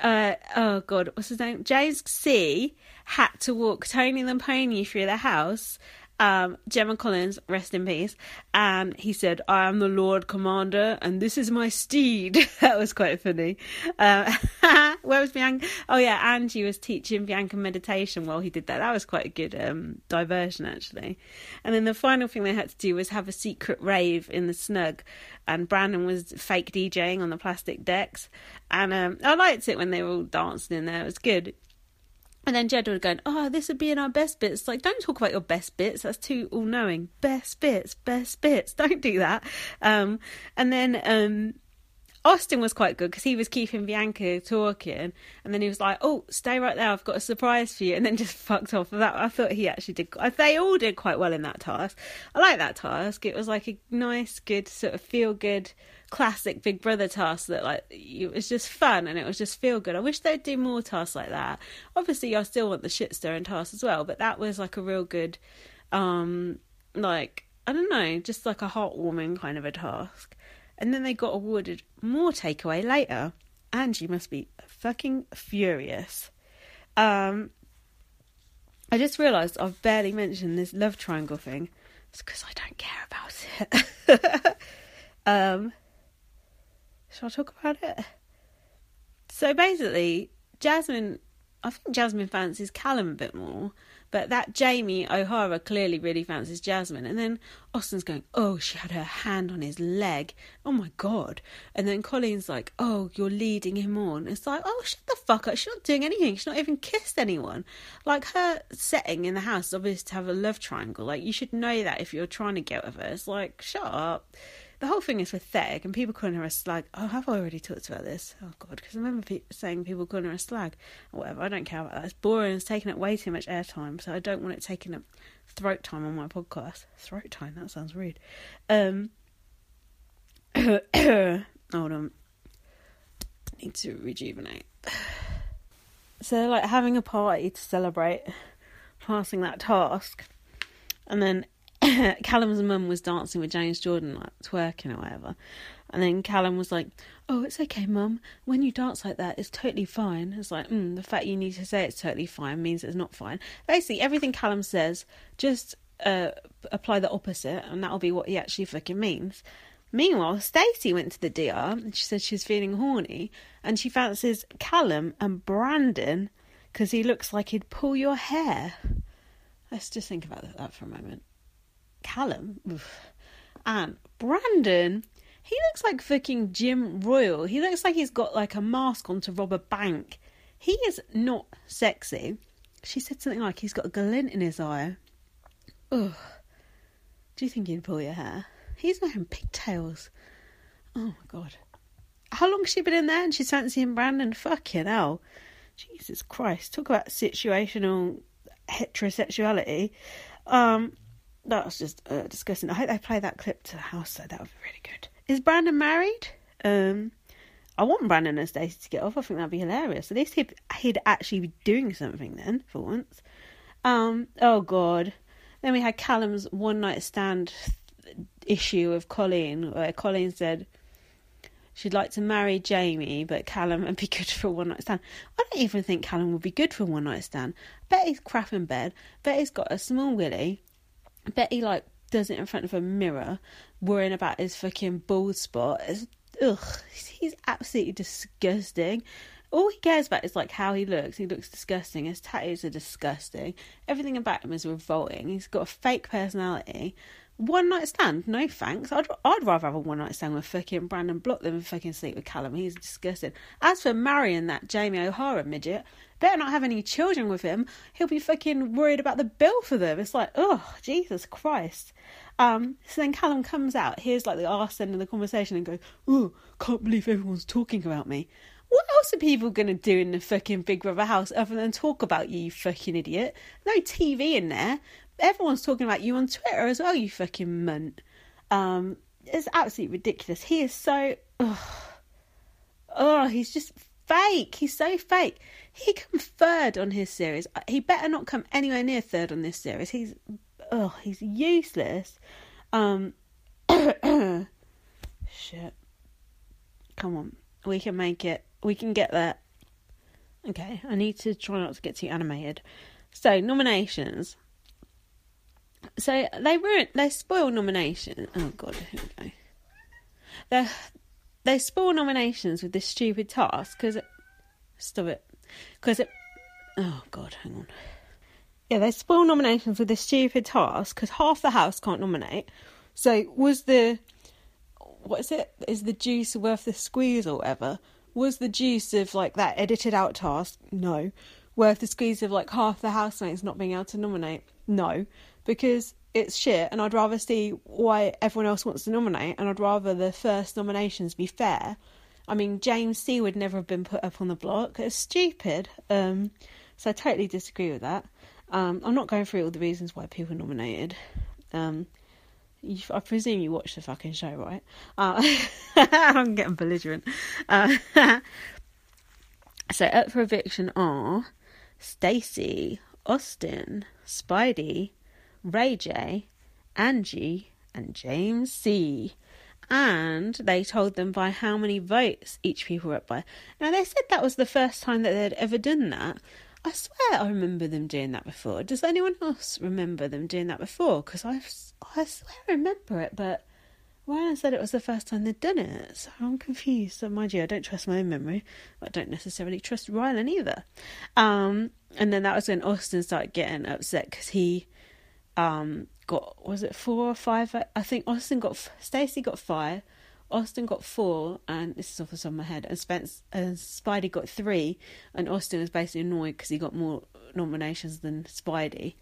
Speaker 1: uh, oh god, what's his name? James C had to walk Tony Lamponia through the house um, Gemma Collins, rest in peace, and he said, I am the Lord Commander and this is my steed. that was quite funny. Uh, where was Bianca? Oh, yeah, Angie was teaching Bianca meditation while he did that. That was quite a good um, diversion, actually. And then the final thing they had to do was have a secret rave in the snug, and Brandon was fake DJing on the plastic decks. And um, I liked it when they were all dancing in there, it was good. And then Jedward go, Oh, this would be in our best bits. Like, don't talk about your best bits. That's too all knowing. Best bits, best bits. Don't do that. Um, and then um, Austin was quite good because he was keeping Bianca talking. And then he was like, Oh, stay right there. I've got a surprise for you. And then just fucked off. That I thought he actually did. They all did quite well in that task. I like that task. It was like a nice, good, sort of feel good classic Big Brother task that like it was just fun and it was just feel good. I wish they'd do more tasks like that. Obviously, I still want the shit stirring task as well, but that was like a real good, um, like I don't know, just like a heartwarming kind of a task. And then they got awarded more takeaway later. Angie must be fucking furious. Um, I just realised I've barely mentioned this love triangle thing. It's because I don't care about it. um, Shall I talk about it? So basically, Jasmine, I think Jasmine fancies Callum a bit more, but that Jamie O'Hara clearly really fancies Jasmine. And then Austin's going, Oh, she had her hand on his leg. Oh my God. And then Coleen's like, Oh, you're leading him on. It's like, Oh, shut the fuck up. She's not doing anything. She's not even kissed anyone. Like her setting in the house is obvious to have a love triangle. Like you should know that if you're trying to get with her. It's like, shut up the whole thing is pathetic, and people calling her a slag. Oh, have I already talked about this? Oh god, because I remember pe- saying people calling her a slag or whatever. I don't care about that. It's boring. It's taking up way too much airtime, so I don't want it taking up throat time on my podcast. Throat time. That sounds rude. Um, hold on. I need to rejuvenate. So, like having a party to celebrate passing that task, and then Callum's mum was dancing with James Jordan, like twerking or whatever. And then Callum was like, Oh, it's okay, mum. When you dance like that, it's totally fine. It's like, mm, the fact you need to say it's totally fine means it's not fine. Basically, everything Callum says, just uh, apply the opposite, and that'll be what he actually fucking means. Meanwhile, Stacey went to the DR and she said she's feeling horny and she fancies Callum and Brandon because he looks like he'd pull your hair. Let's just think about that for a moment. Callum oof, and Brandon. He looks like fucking Jim Royle. He looks like he's got like a mask on to rob a bank. He is not sexy. She said something like he's got a glint in his eye. Ugh. Do you think he'd pull your hair? He's wearing pigtails. Oh my god. How long's she been in there and she's fancying Brandon? Fucking hell. Jesus Christ. Talk about situational heterosexuality. Um, that was just uh, disgusting. I hope they play that clip to the house, so that would be really good. Is Brandon married? Um, I want Brandon and Stacey to get off. I think that'd be hilarious. At least he'd, he'd actually be doing something then, for once. Um, oh god. Then we had Callum's one night stand issue with Coleen, where Coleen said she'd like to marry Jamie, but Callum would be good for a one night stand. I don't even think Callum would be good for a one night stand. bet he's crap in bed. Bet he's got a small willy. Betty like does it in front of a mirror, worrying about his fucking bald spot. It's, ugh, he's absolutely disgusting. All he cares about is like how he looks. He looks disgusting. His tattoos are disgusting. Everything about him is revolting. He's got a fake personality. One night stand, no thanks. I'd I'd rather have a one night stand with fucking Brandon Block than fucking sleep with Callum. He's disgusting. As for marrying that Jamie O'Hara midget, better not have any children with him. He'll be fucking worried about the bill for them. It's like, oh, Jesus Christ. Um, so then Callum comes out, here's like the arse end of the conversation and goes, oh, can't believe everyone's talking about me. What else are people going to do in the fucking Big Brother house other than talk about you, you fucking idiot? No TV in there. Everyone's talking about you on Twitter as well, you fucking munt. Um, it's absolutely ridiculous. He is so. Oh, he's just fake. He's so fake. He come third on his series. He better not come anywhere near third on this series. He's. Oh, he's useless. Um. shit. Come on. We can make it we can get there. Okay, I need to try not to get too animated. So nominations. So they ruin, they spoil nomination. Oh god, here we go. They they spoil nominations with this stupid task because stop it because it. Oh god, hang on. Yeah, they spoil nominations with this stupid task because half the house can't nominate. So was the what is it? Is the juice worth the squeeze or whatever? Was the juice of like that edited out task? No. Worth the squeeze of like half the housemates not being able to nominate? No. Because it's shit and I'd rather see why everyone else wants to nominate and I'd rather the first nominations be fair. I mean, James C would never have been put up on the block. It's stupid. Um, so I totally disagree with that. Um, I'm not going through all the reasons why people nominated. Um, you, I presume you watch the fucking show, right? Uh, I'm getting belligerent. Uh, so up for eviction are Stacey, Austin, Speidi, Ray J, Angie, and James C. And they told them by how many votes each people were up by. Now they said that was the first time that they'd ever done that. I swear I remember them doing that before. Does anyone else remember them doing that before? Because I, I swear I remember it, but Rylan said it was the first time they'd done it, so I'm confused. So mind you, I don't trust my own memory. I don't necessarily trust Rylan either. Um, and then that was when Austin started getting upset because he um, got was it four or five? I think Austin got Stacey got five. Austin got four, and this is off the top of my head, and Spence and Speidi got three, and Austin was basically annoyed because he got more nominations than Speidi.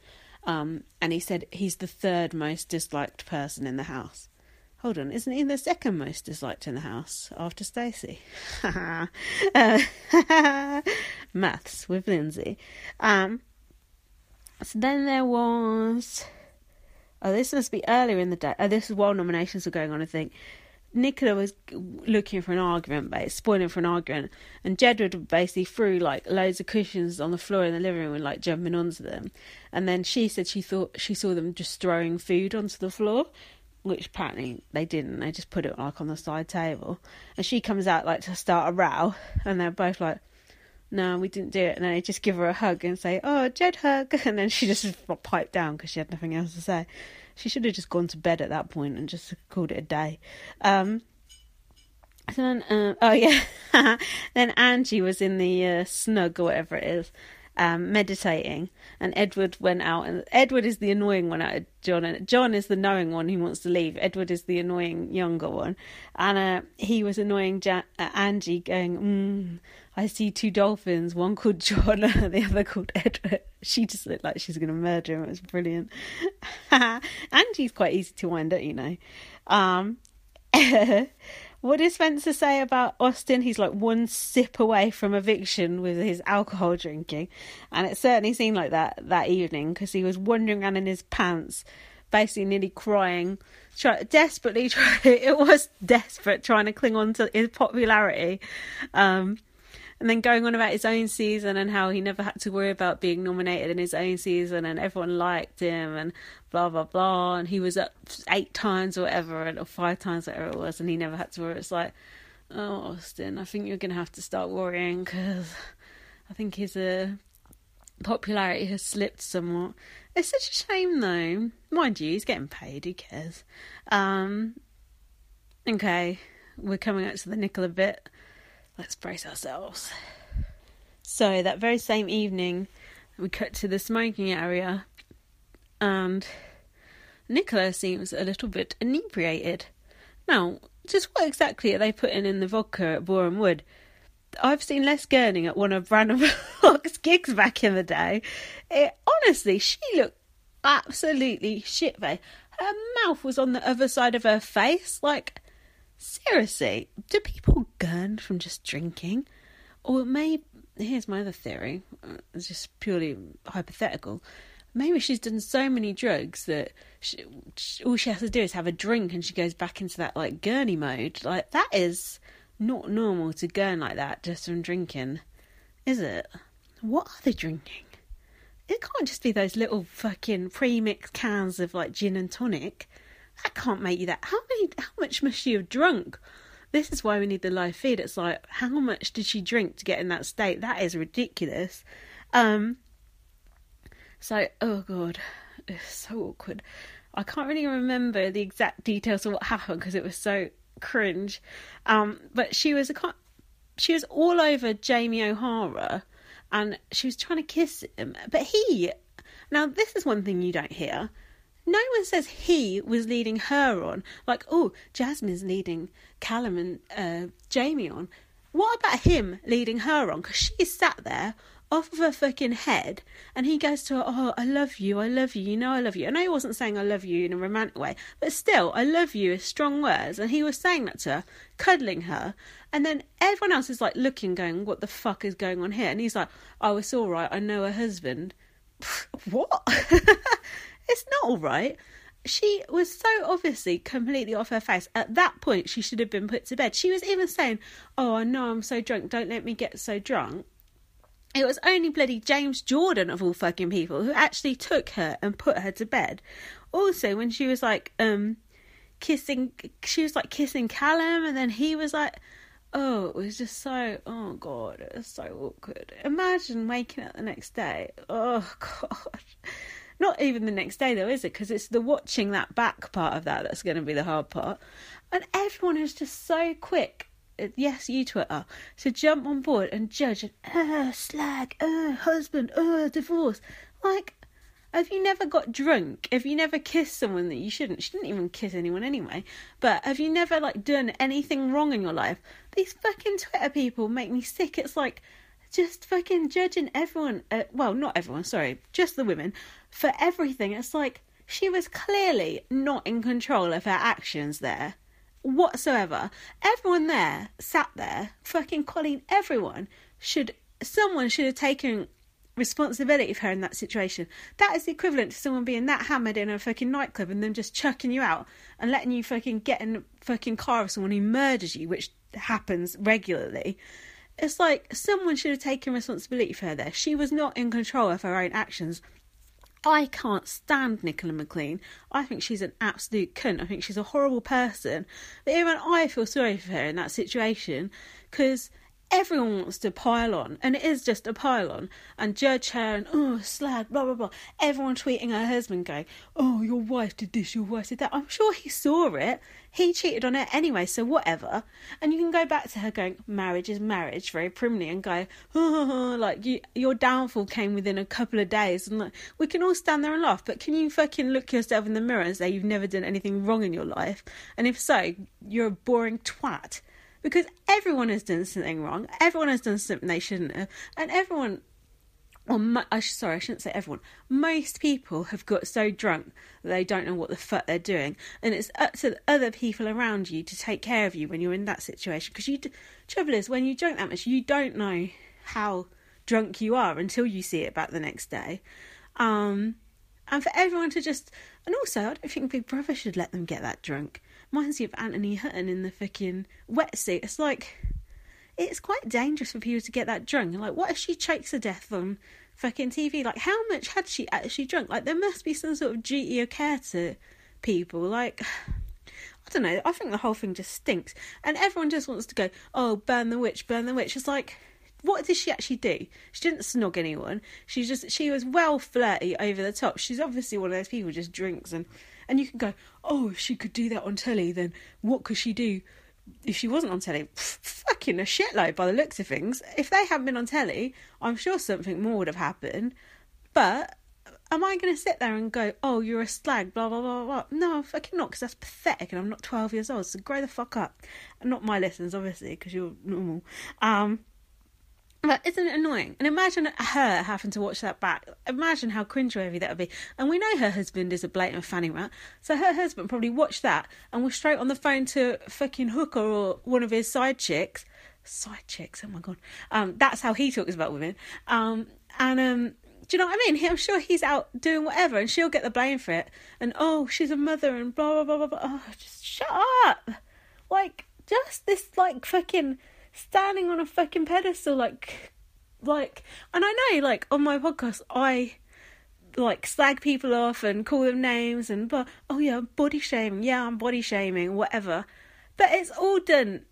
Speaker 1: Um, and he said he's the third most disliked person in the house. Hold on, isn't he the second most disliked in the house after Stacey? uh, maths with Lindsay. Um, so then there was. Oh, this must be earlier in the day. Oh, this is while nominations were going on, I think. Nicola was looking for an argument, but spoiling for an argument, and Jedward basically threw like loads of cushions on the floor in the living room and like jumping onto them. And then she said she thought she saw them just throwing food onto the floor, which apparently they didn't. They just put it like on the side table. And she comes out like to start a row, and they're both like, "No, we didn't do it." And then they just give her a hug and say, "Oh, Jed hug," and then she just piped down because she had nothing else to say. She should have just gone to bed at that point and just called it a day. Um, so then, uh, oh yeah, then Angie was in the uh, snug or whatever it is, um, meditating, and Edward went out. And Edward is the annoying one out of John, and John is the knowing one who wants to leave. Edward is the annoying younger one, and uh, he was annoying ja- uh, Angie, going, mm, I see two dolphins, one called John the other called Edward. She just looked like she's going to murder him. It was brilliant. Angie's quite easy to wind up, you know. Um, what did Spencer say about Austin? He's like one sip away from eviction with his alcohol drinking. And it certainly seemed like that that evening because he was wandering around in his pants, basically nearly crying, try, desperately trying. It was desperate trying to cling on to his popularity. Um, and then going on about his own season and how he never had to worry about being nominated in his own season and everyone liked him and blah blah blah. And he was up eight times or whatever or five times whatever it was and he never had to worry. It's like oh austin i think you're gonna have to start worrying because i think his uh, popularity has slipped somewhat. It's such a shame though. Mind you he's getting paid who cares? Um okay we're coming up to the nickel a bit Let's brace ourselves. So, that very same evening, we cut to the smoking area, and Nicola seems a little bit inebriated. Now, just what exactly are they putting in the vodka at Borehamwood? I've seen Les Gurning at one of Brandon Block's gigs back in the day. It, honestly, she looked absolutely shit faced. Her mouth was on the other side of her face. Like, Seriously, do people gurn from just drinking? or maybe here's my other theory. uh, It's just purely hypothetical. Maybe she's done so many drugs that she, all she has to do is have a drink and she goes back into that like gurney mode. Like that is not normal to gurn like that just from drinking, is it? What are they drinking? It can't just be those little fucking pre-mixed cans of like gin and tonic. That can't make you that. How many? How much must she have drunk? This is why we need the live feed. It's like, how much did she drink to get in that state? That is ridiculous. Um. So, oh god, it's so awkward. I can't really remember the exact details of what happened because it was so cringe. Um, but she was a she was all over Jamie O'Hara, and she was trying to kiss him. But he, now this is one thing you don't hear. No one says he was leading her on. Like, oh, Jasmine's leading Calum and uh, Jamie on. What about him leading her on? Because she's sat there off of her fucking head, and he goes to her, "Oh, I love you, I love you, you know I love you." I know he wasn't saying "I love you" in a romantic way, but still, "I love you" is strong words, and he was saying that to her, cuddling her, and then everyone else is like looking, going, "What the fuck is going on here?" And he's like, "Oh, it's all right. I know her husband." what? it's not all right. She was so obviously completely off her face. At that point, she should have been put to bed. She was even saying, Oh, I know I'm so drunk. Don't let me get so drunk. It was only bloody James Jordan, of all fucking people, who actually took her and put her to bed. Also, when she was like, um, kissing, she was like kissing Calum, and then he was like, Oh, it was just so, oh god, it was so awkward. Imagine waking up the next day. Oh god. Not even the next day though, is it? Because it's the watching that back part of that that's going to be the hard part. And everyone is just so quick. uh, Yes, you Twitter to jump on board and judge and uh, slag, uh, husband, uh, divorce. Like, have you never got drunk? Have you never kissed someone that you shouldn't? She didn't even kiss anyone anyway. But have you never like done anything wrong in your life? These fucking Twitter people make me sick. It's like just fucking judging everyone. Uh, well, not everyone. Sorry, just the women for everything. It's like she was clearly not in control of her actions there whatsoever. Everyone there sat there, fucking Coleen. Everyone should. Someone should have taken responsibility for her in that situation. That is the equivalent to someone being that hammered in a fucking nightclub and them just chucking you out and letting you fucking get in a fucking car of someone who murders you, which happens regularly. It's like someone should have taken responsibility for her there. She was not in control of her own actions. I can't stand Nicola McLean. I think she's an absolute cunt. I think she's a horrible person. But even I feel sorry for her in that situation because everyone wants to pile on, and it is just a pile on, and judge her and oh slag, blah blah blah. Everyone tweeting her husband going, oh your wife did this, your wife did that. I'm sure he saw it. He cheated on her anyway, so whatever. And you can go back to her going, marriage is marriage, very primly, and go, oh, like you, your downfall came within a couple of days, and like we can all stand there and laugh. But can you fucking look yourself in the mirror and say you've never done anything wrong in your life? And if so, you're a boring twat because everyone has done something wrong. Everyone has done something they shouldn't have, and everyone. Or sorry, I shouldn't say everyone. Most people have got so drunk that they don't know what the fuck they're doing, and it's up to the other people around you to take care of you when you're in that situation. Because you, d- trouble is, when you drink that much, you don't know how drunk you are until you see it back the next day. Um, and for everyone to just, and also, I don't think Big Brother should let them get that drunk. Reminds me of Anthony Hutton in the fucking wetsuit. It's like, it's quite dangerous for people to get that drunk. Like, what if she chokes to death on fucking TV? Like, how much had she actually drunk? Like, there must be some sort of duty of care to people. Like, I don't know. I think the whole thing just stinks. And everyone just wants to go, oh, burn the witch, burn the witch. It's like, what did she actually do? She didn't snog anyone. She just she was well flirty over the top. She's obviously one of those people who just drinks and and you can go, oh, if she could do that on telly, then what could she do if she wasn't on telly? Pff, fucking a shitload by the looks of things. If they hadn't been on telly, I'm sure something more would have happened. But am I going to sit there and go, oh, you're a slag, blah, blah, blah, blah? No, I'm fucking not, because that's pathetic, and I'm not 12 years old, so grow the fuck up. Not my lessons, obviously, because you're normal. Um, but isn't it annoying? And imagine her having to watch that back. Imagine how cringeworthy that would be. And we know her husband is a blatant fanny rat, so her husband probably watched that and was straight on the phone to fucking Hooker or one of his side chicks, side chicks. Oh my god. Um, that's how he talks about women. Um, and um, do you know what I mean? I'm sure he's out doing whatever, and she'll get the blame for it. And oh, she's a mother, and blah blah blah blah blah. Oh, just shut up! Like, just this like fucking standing on a fucking pedestal, like, like. And I know, like on my podcast, I like slag people off and call them names and but oh yeah, body shaming. Yeah, I'm body shaming, whatever. But it's all done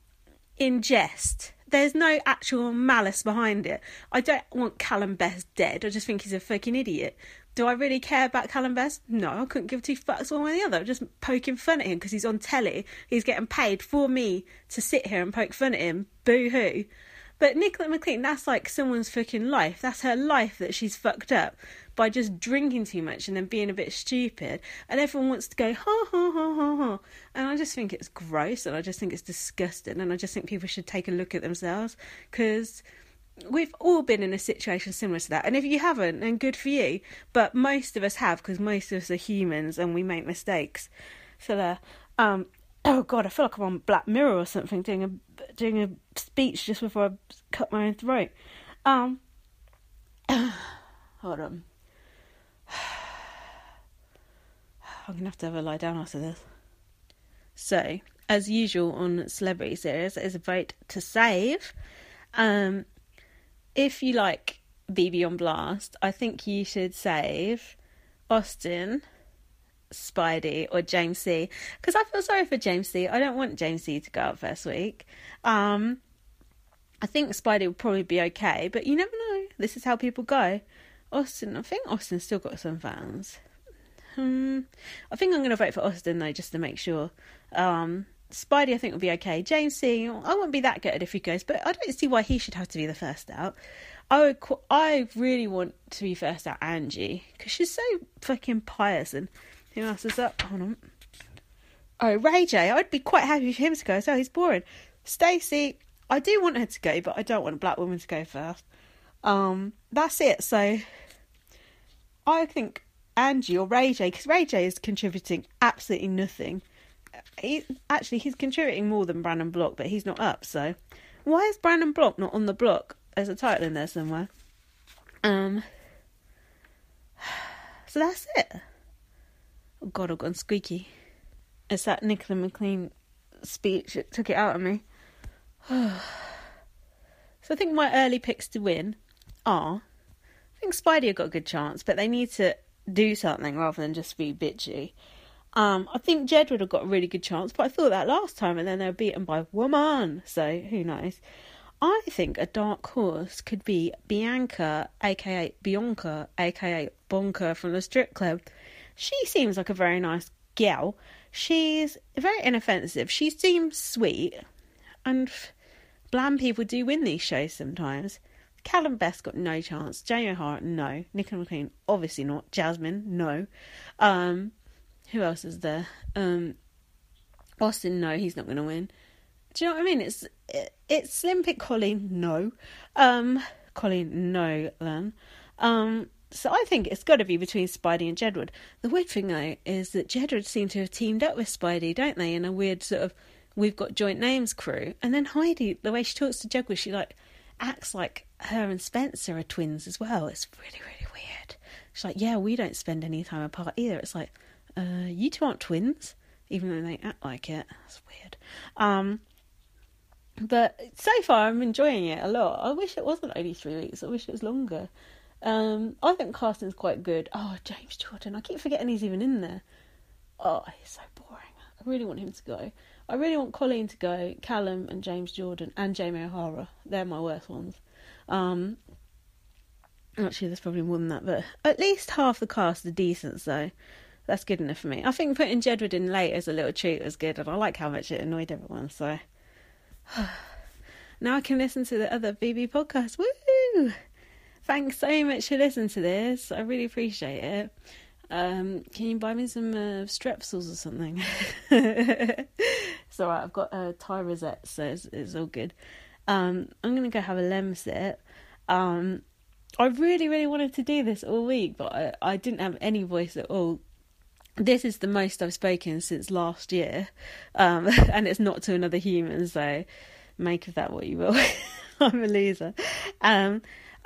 Speaker 1: in jest. There's no actual malice behind it. I don't want Calum Best dead. I just think he's a fucking idiot. Do I really care about Calum Best? No, I couldn't give two fucks one way or the other. I'm just poking fun at him because he's on telly. He's getting paid for me to sit here and poke fun at him. Boo hoo. But Nicola McLean, that's like someone's fucking life. That's her life that she's fucked up by just drinking too much and then being a bit stupid. And everyone wants to go, ha ha ha ha ha. And I just think it's gross and I just think it's disgusting. And I just think people should take a look at themselves because we've all been in a situation similar to that. And if you haven't, then good for you. But most of us have because most of us are humans and we make mistakes. So there. Um, oh god, I feel like I'm on Black Mirror or something doing a doing a speech just before I cut my own throat. Um, hold on. I'm gonna have to have a lie down after this. So, as usual on Celebrity Series, is a vote to save. Um, if you like BB on Blast, I think you should save Austin, Speidi, or James C. Because I feel sorry for James C. I don't want James C to go out first week. Um, I think Speidi will probably be okay, but you never know. This is how people go. Austin, I think Austin's still got some fans. Hmm. I think I'm going to vote for Austin though, just to make sure. Um, Speidi, I think will be okay. James C, I won't be that good if he goes, but I don't see why he should have to be the first out. I would, I really want to be first out Angie because she's so fucking pious. And who else is up? Hold on. Oh, Ray J. I'd be quite happy for him to go well. He's boring. Stacey, I do want her to go, but I don't want a black woman to go first. Um, that's it. So I think Angie or Ray J, because Ray J is contributing absolutely nothing. He actually he's contributing more than Brandon Block, but he's not up. So why is Brandon Block not on the block? There's a title in there somewhere. Um. So that's it. Oh God, I've gone squeaky. It's that Nicola McLean speech that took it out of me. so I think my early picks to win are. I think Speidi got a good chance, but they need to do something rather than just be bitchy. Um, I think Jed would have got a really good chance, but I thought that last time, and then they were beaten by Woman. So who knows? I think a dark horse could be Bianca, aka Bianca, aka Bonker from the strip club. She seems like a very nice gal. She's very inoffensive. She seems sweet, and bland people do win these shows sometimes. Calum Best got no chance. Jamie O'Hara, no. Nicola McLean, obviously not. Jasmine, no. Um, who else is there? Um, Austin, no, he's not going to win. Do you know what I mean? It's it, it's Slim Pick Coleen, no. Um, Coleen, no. Then, um, so I think it's got to be between Speidi and Jedward. The weird thing though is that Jedward seem to have teamed up with Speidi, don't they? In a weird sort of we've got joint names crew. And then Heidi, the way she talks to Jedward, she like acts like her and Spencer are twins as well. It's really, really weird. She's like, yeah, we don't spend any time apart either. It's like, uh, you two aren't twins, even though they act like it. That's weird. Um, but so far, I'm enjoying it a lot. I wish it wasn't only three weeks. I wish it was longer. Um, I think casting's quite good. Oh, James Jordan. I keep forgetting he's even in there. Oh, he's so boring. I really want him to go. I really want Coleen to go, Calum and James Jordan and Jamie O'Hara. They're my worst ones. Um, actually, there's probably more than that, but at least half the cast are decent, so that's good enough for me. I think putting Jedward in late as a little treat was good, and I like how much it annoyed everyone, so. now I can listen to the other BB podcast. Woo! Thanks so much for listening to this. I really appreciate it. Um, can you buy me some uh, strepsils or something? it's alright, I've got a Tyrozets, so it's, it's all good. Um, I'm gonna go have a Lemsip. Um, I really, really wanted to do this all week, but I, I didn't have any voice at all. This is the most I've spoken since last year, um, and it's not to another human, so make of that what you will. I'm a loser. Um,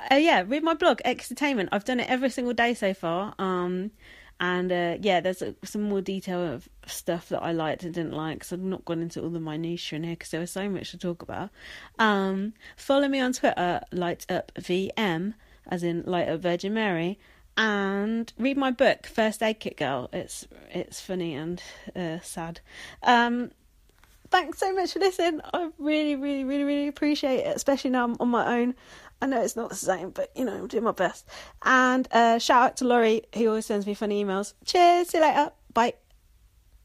Speaker 1: uh, yeah, read my blog, Entertainment. I've done it every single day so far. Um, and uh, yeah, there's a, some more detail of stuff that I liked and didn't like. So I've not gone into all the minutiae in here because there was so much to talk about. Um, follow me on Twitter, Light Up VM, as in Light Up Virgin Mary, and read my book, First Aid Kit Girl. It's it's funny and uh, sad. Um, thanks so much for listening. I really, really, really, really appreciate it, especially now I'm on my own. I know it's not the same, but you know, I'm doing my best. And uh, shout out to Laurie, who always sends me funny emails. Cheers, see you later. Bye.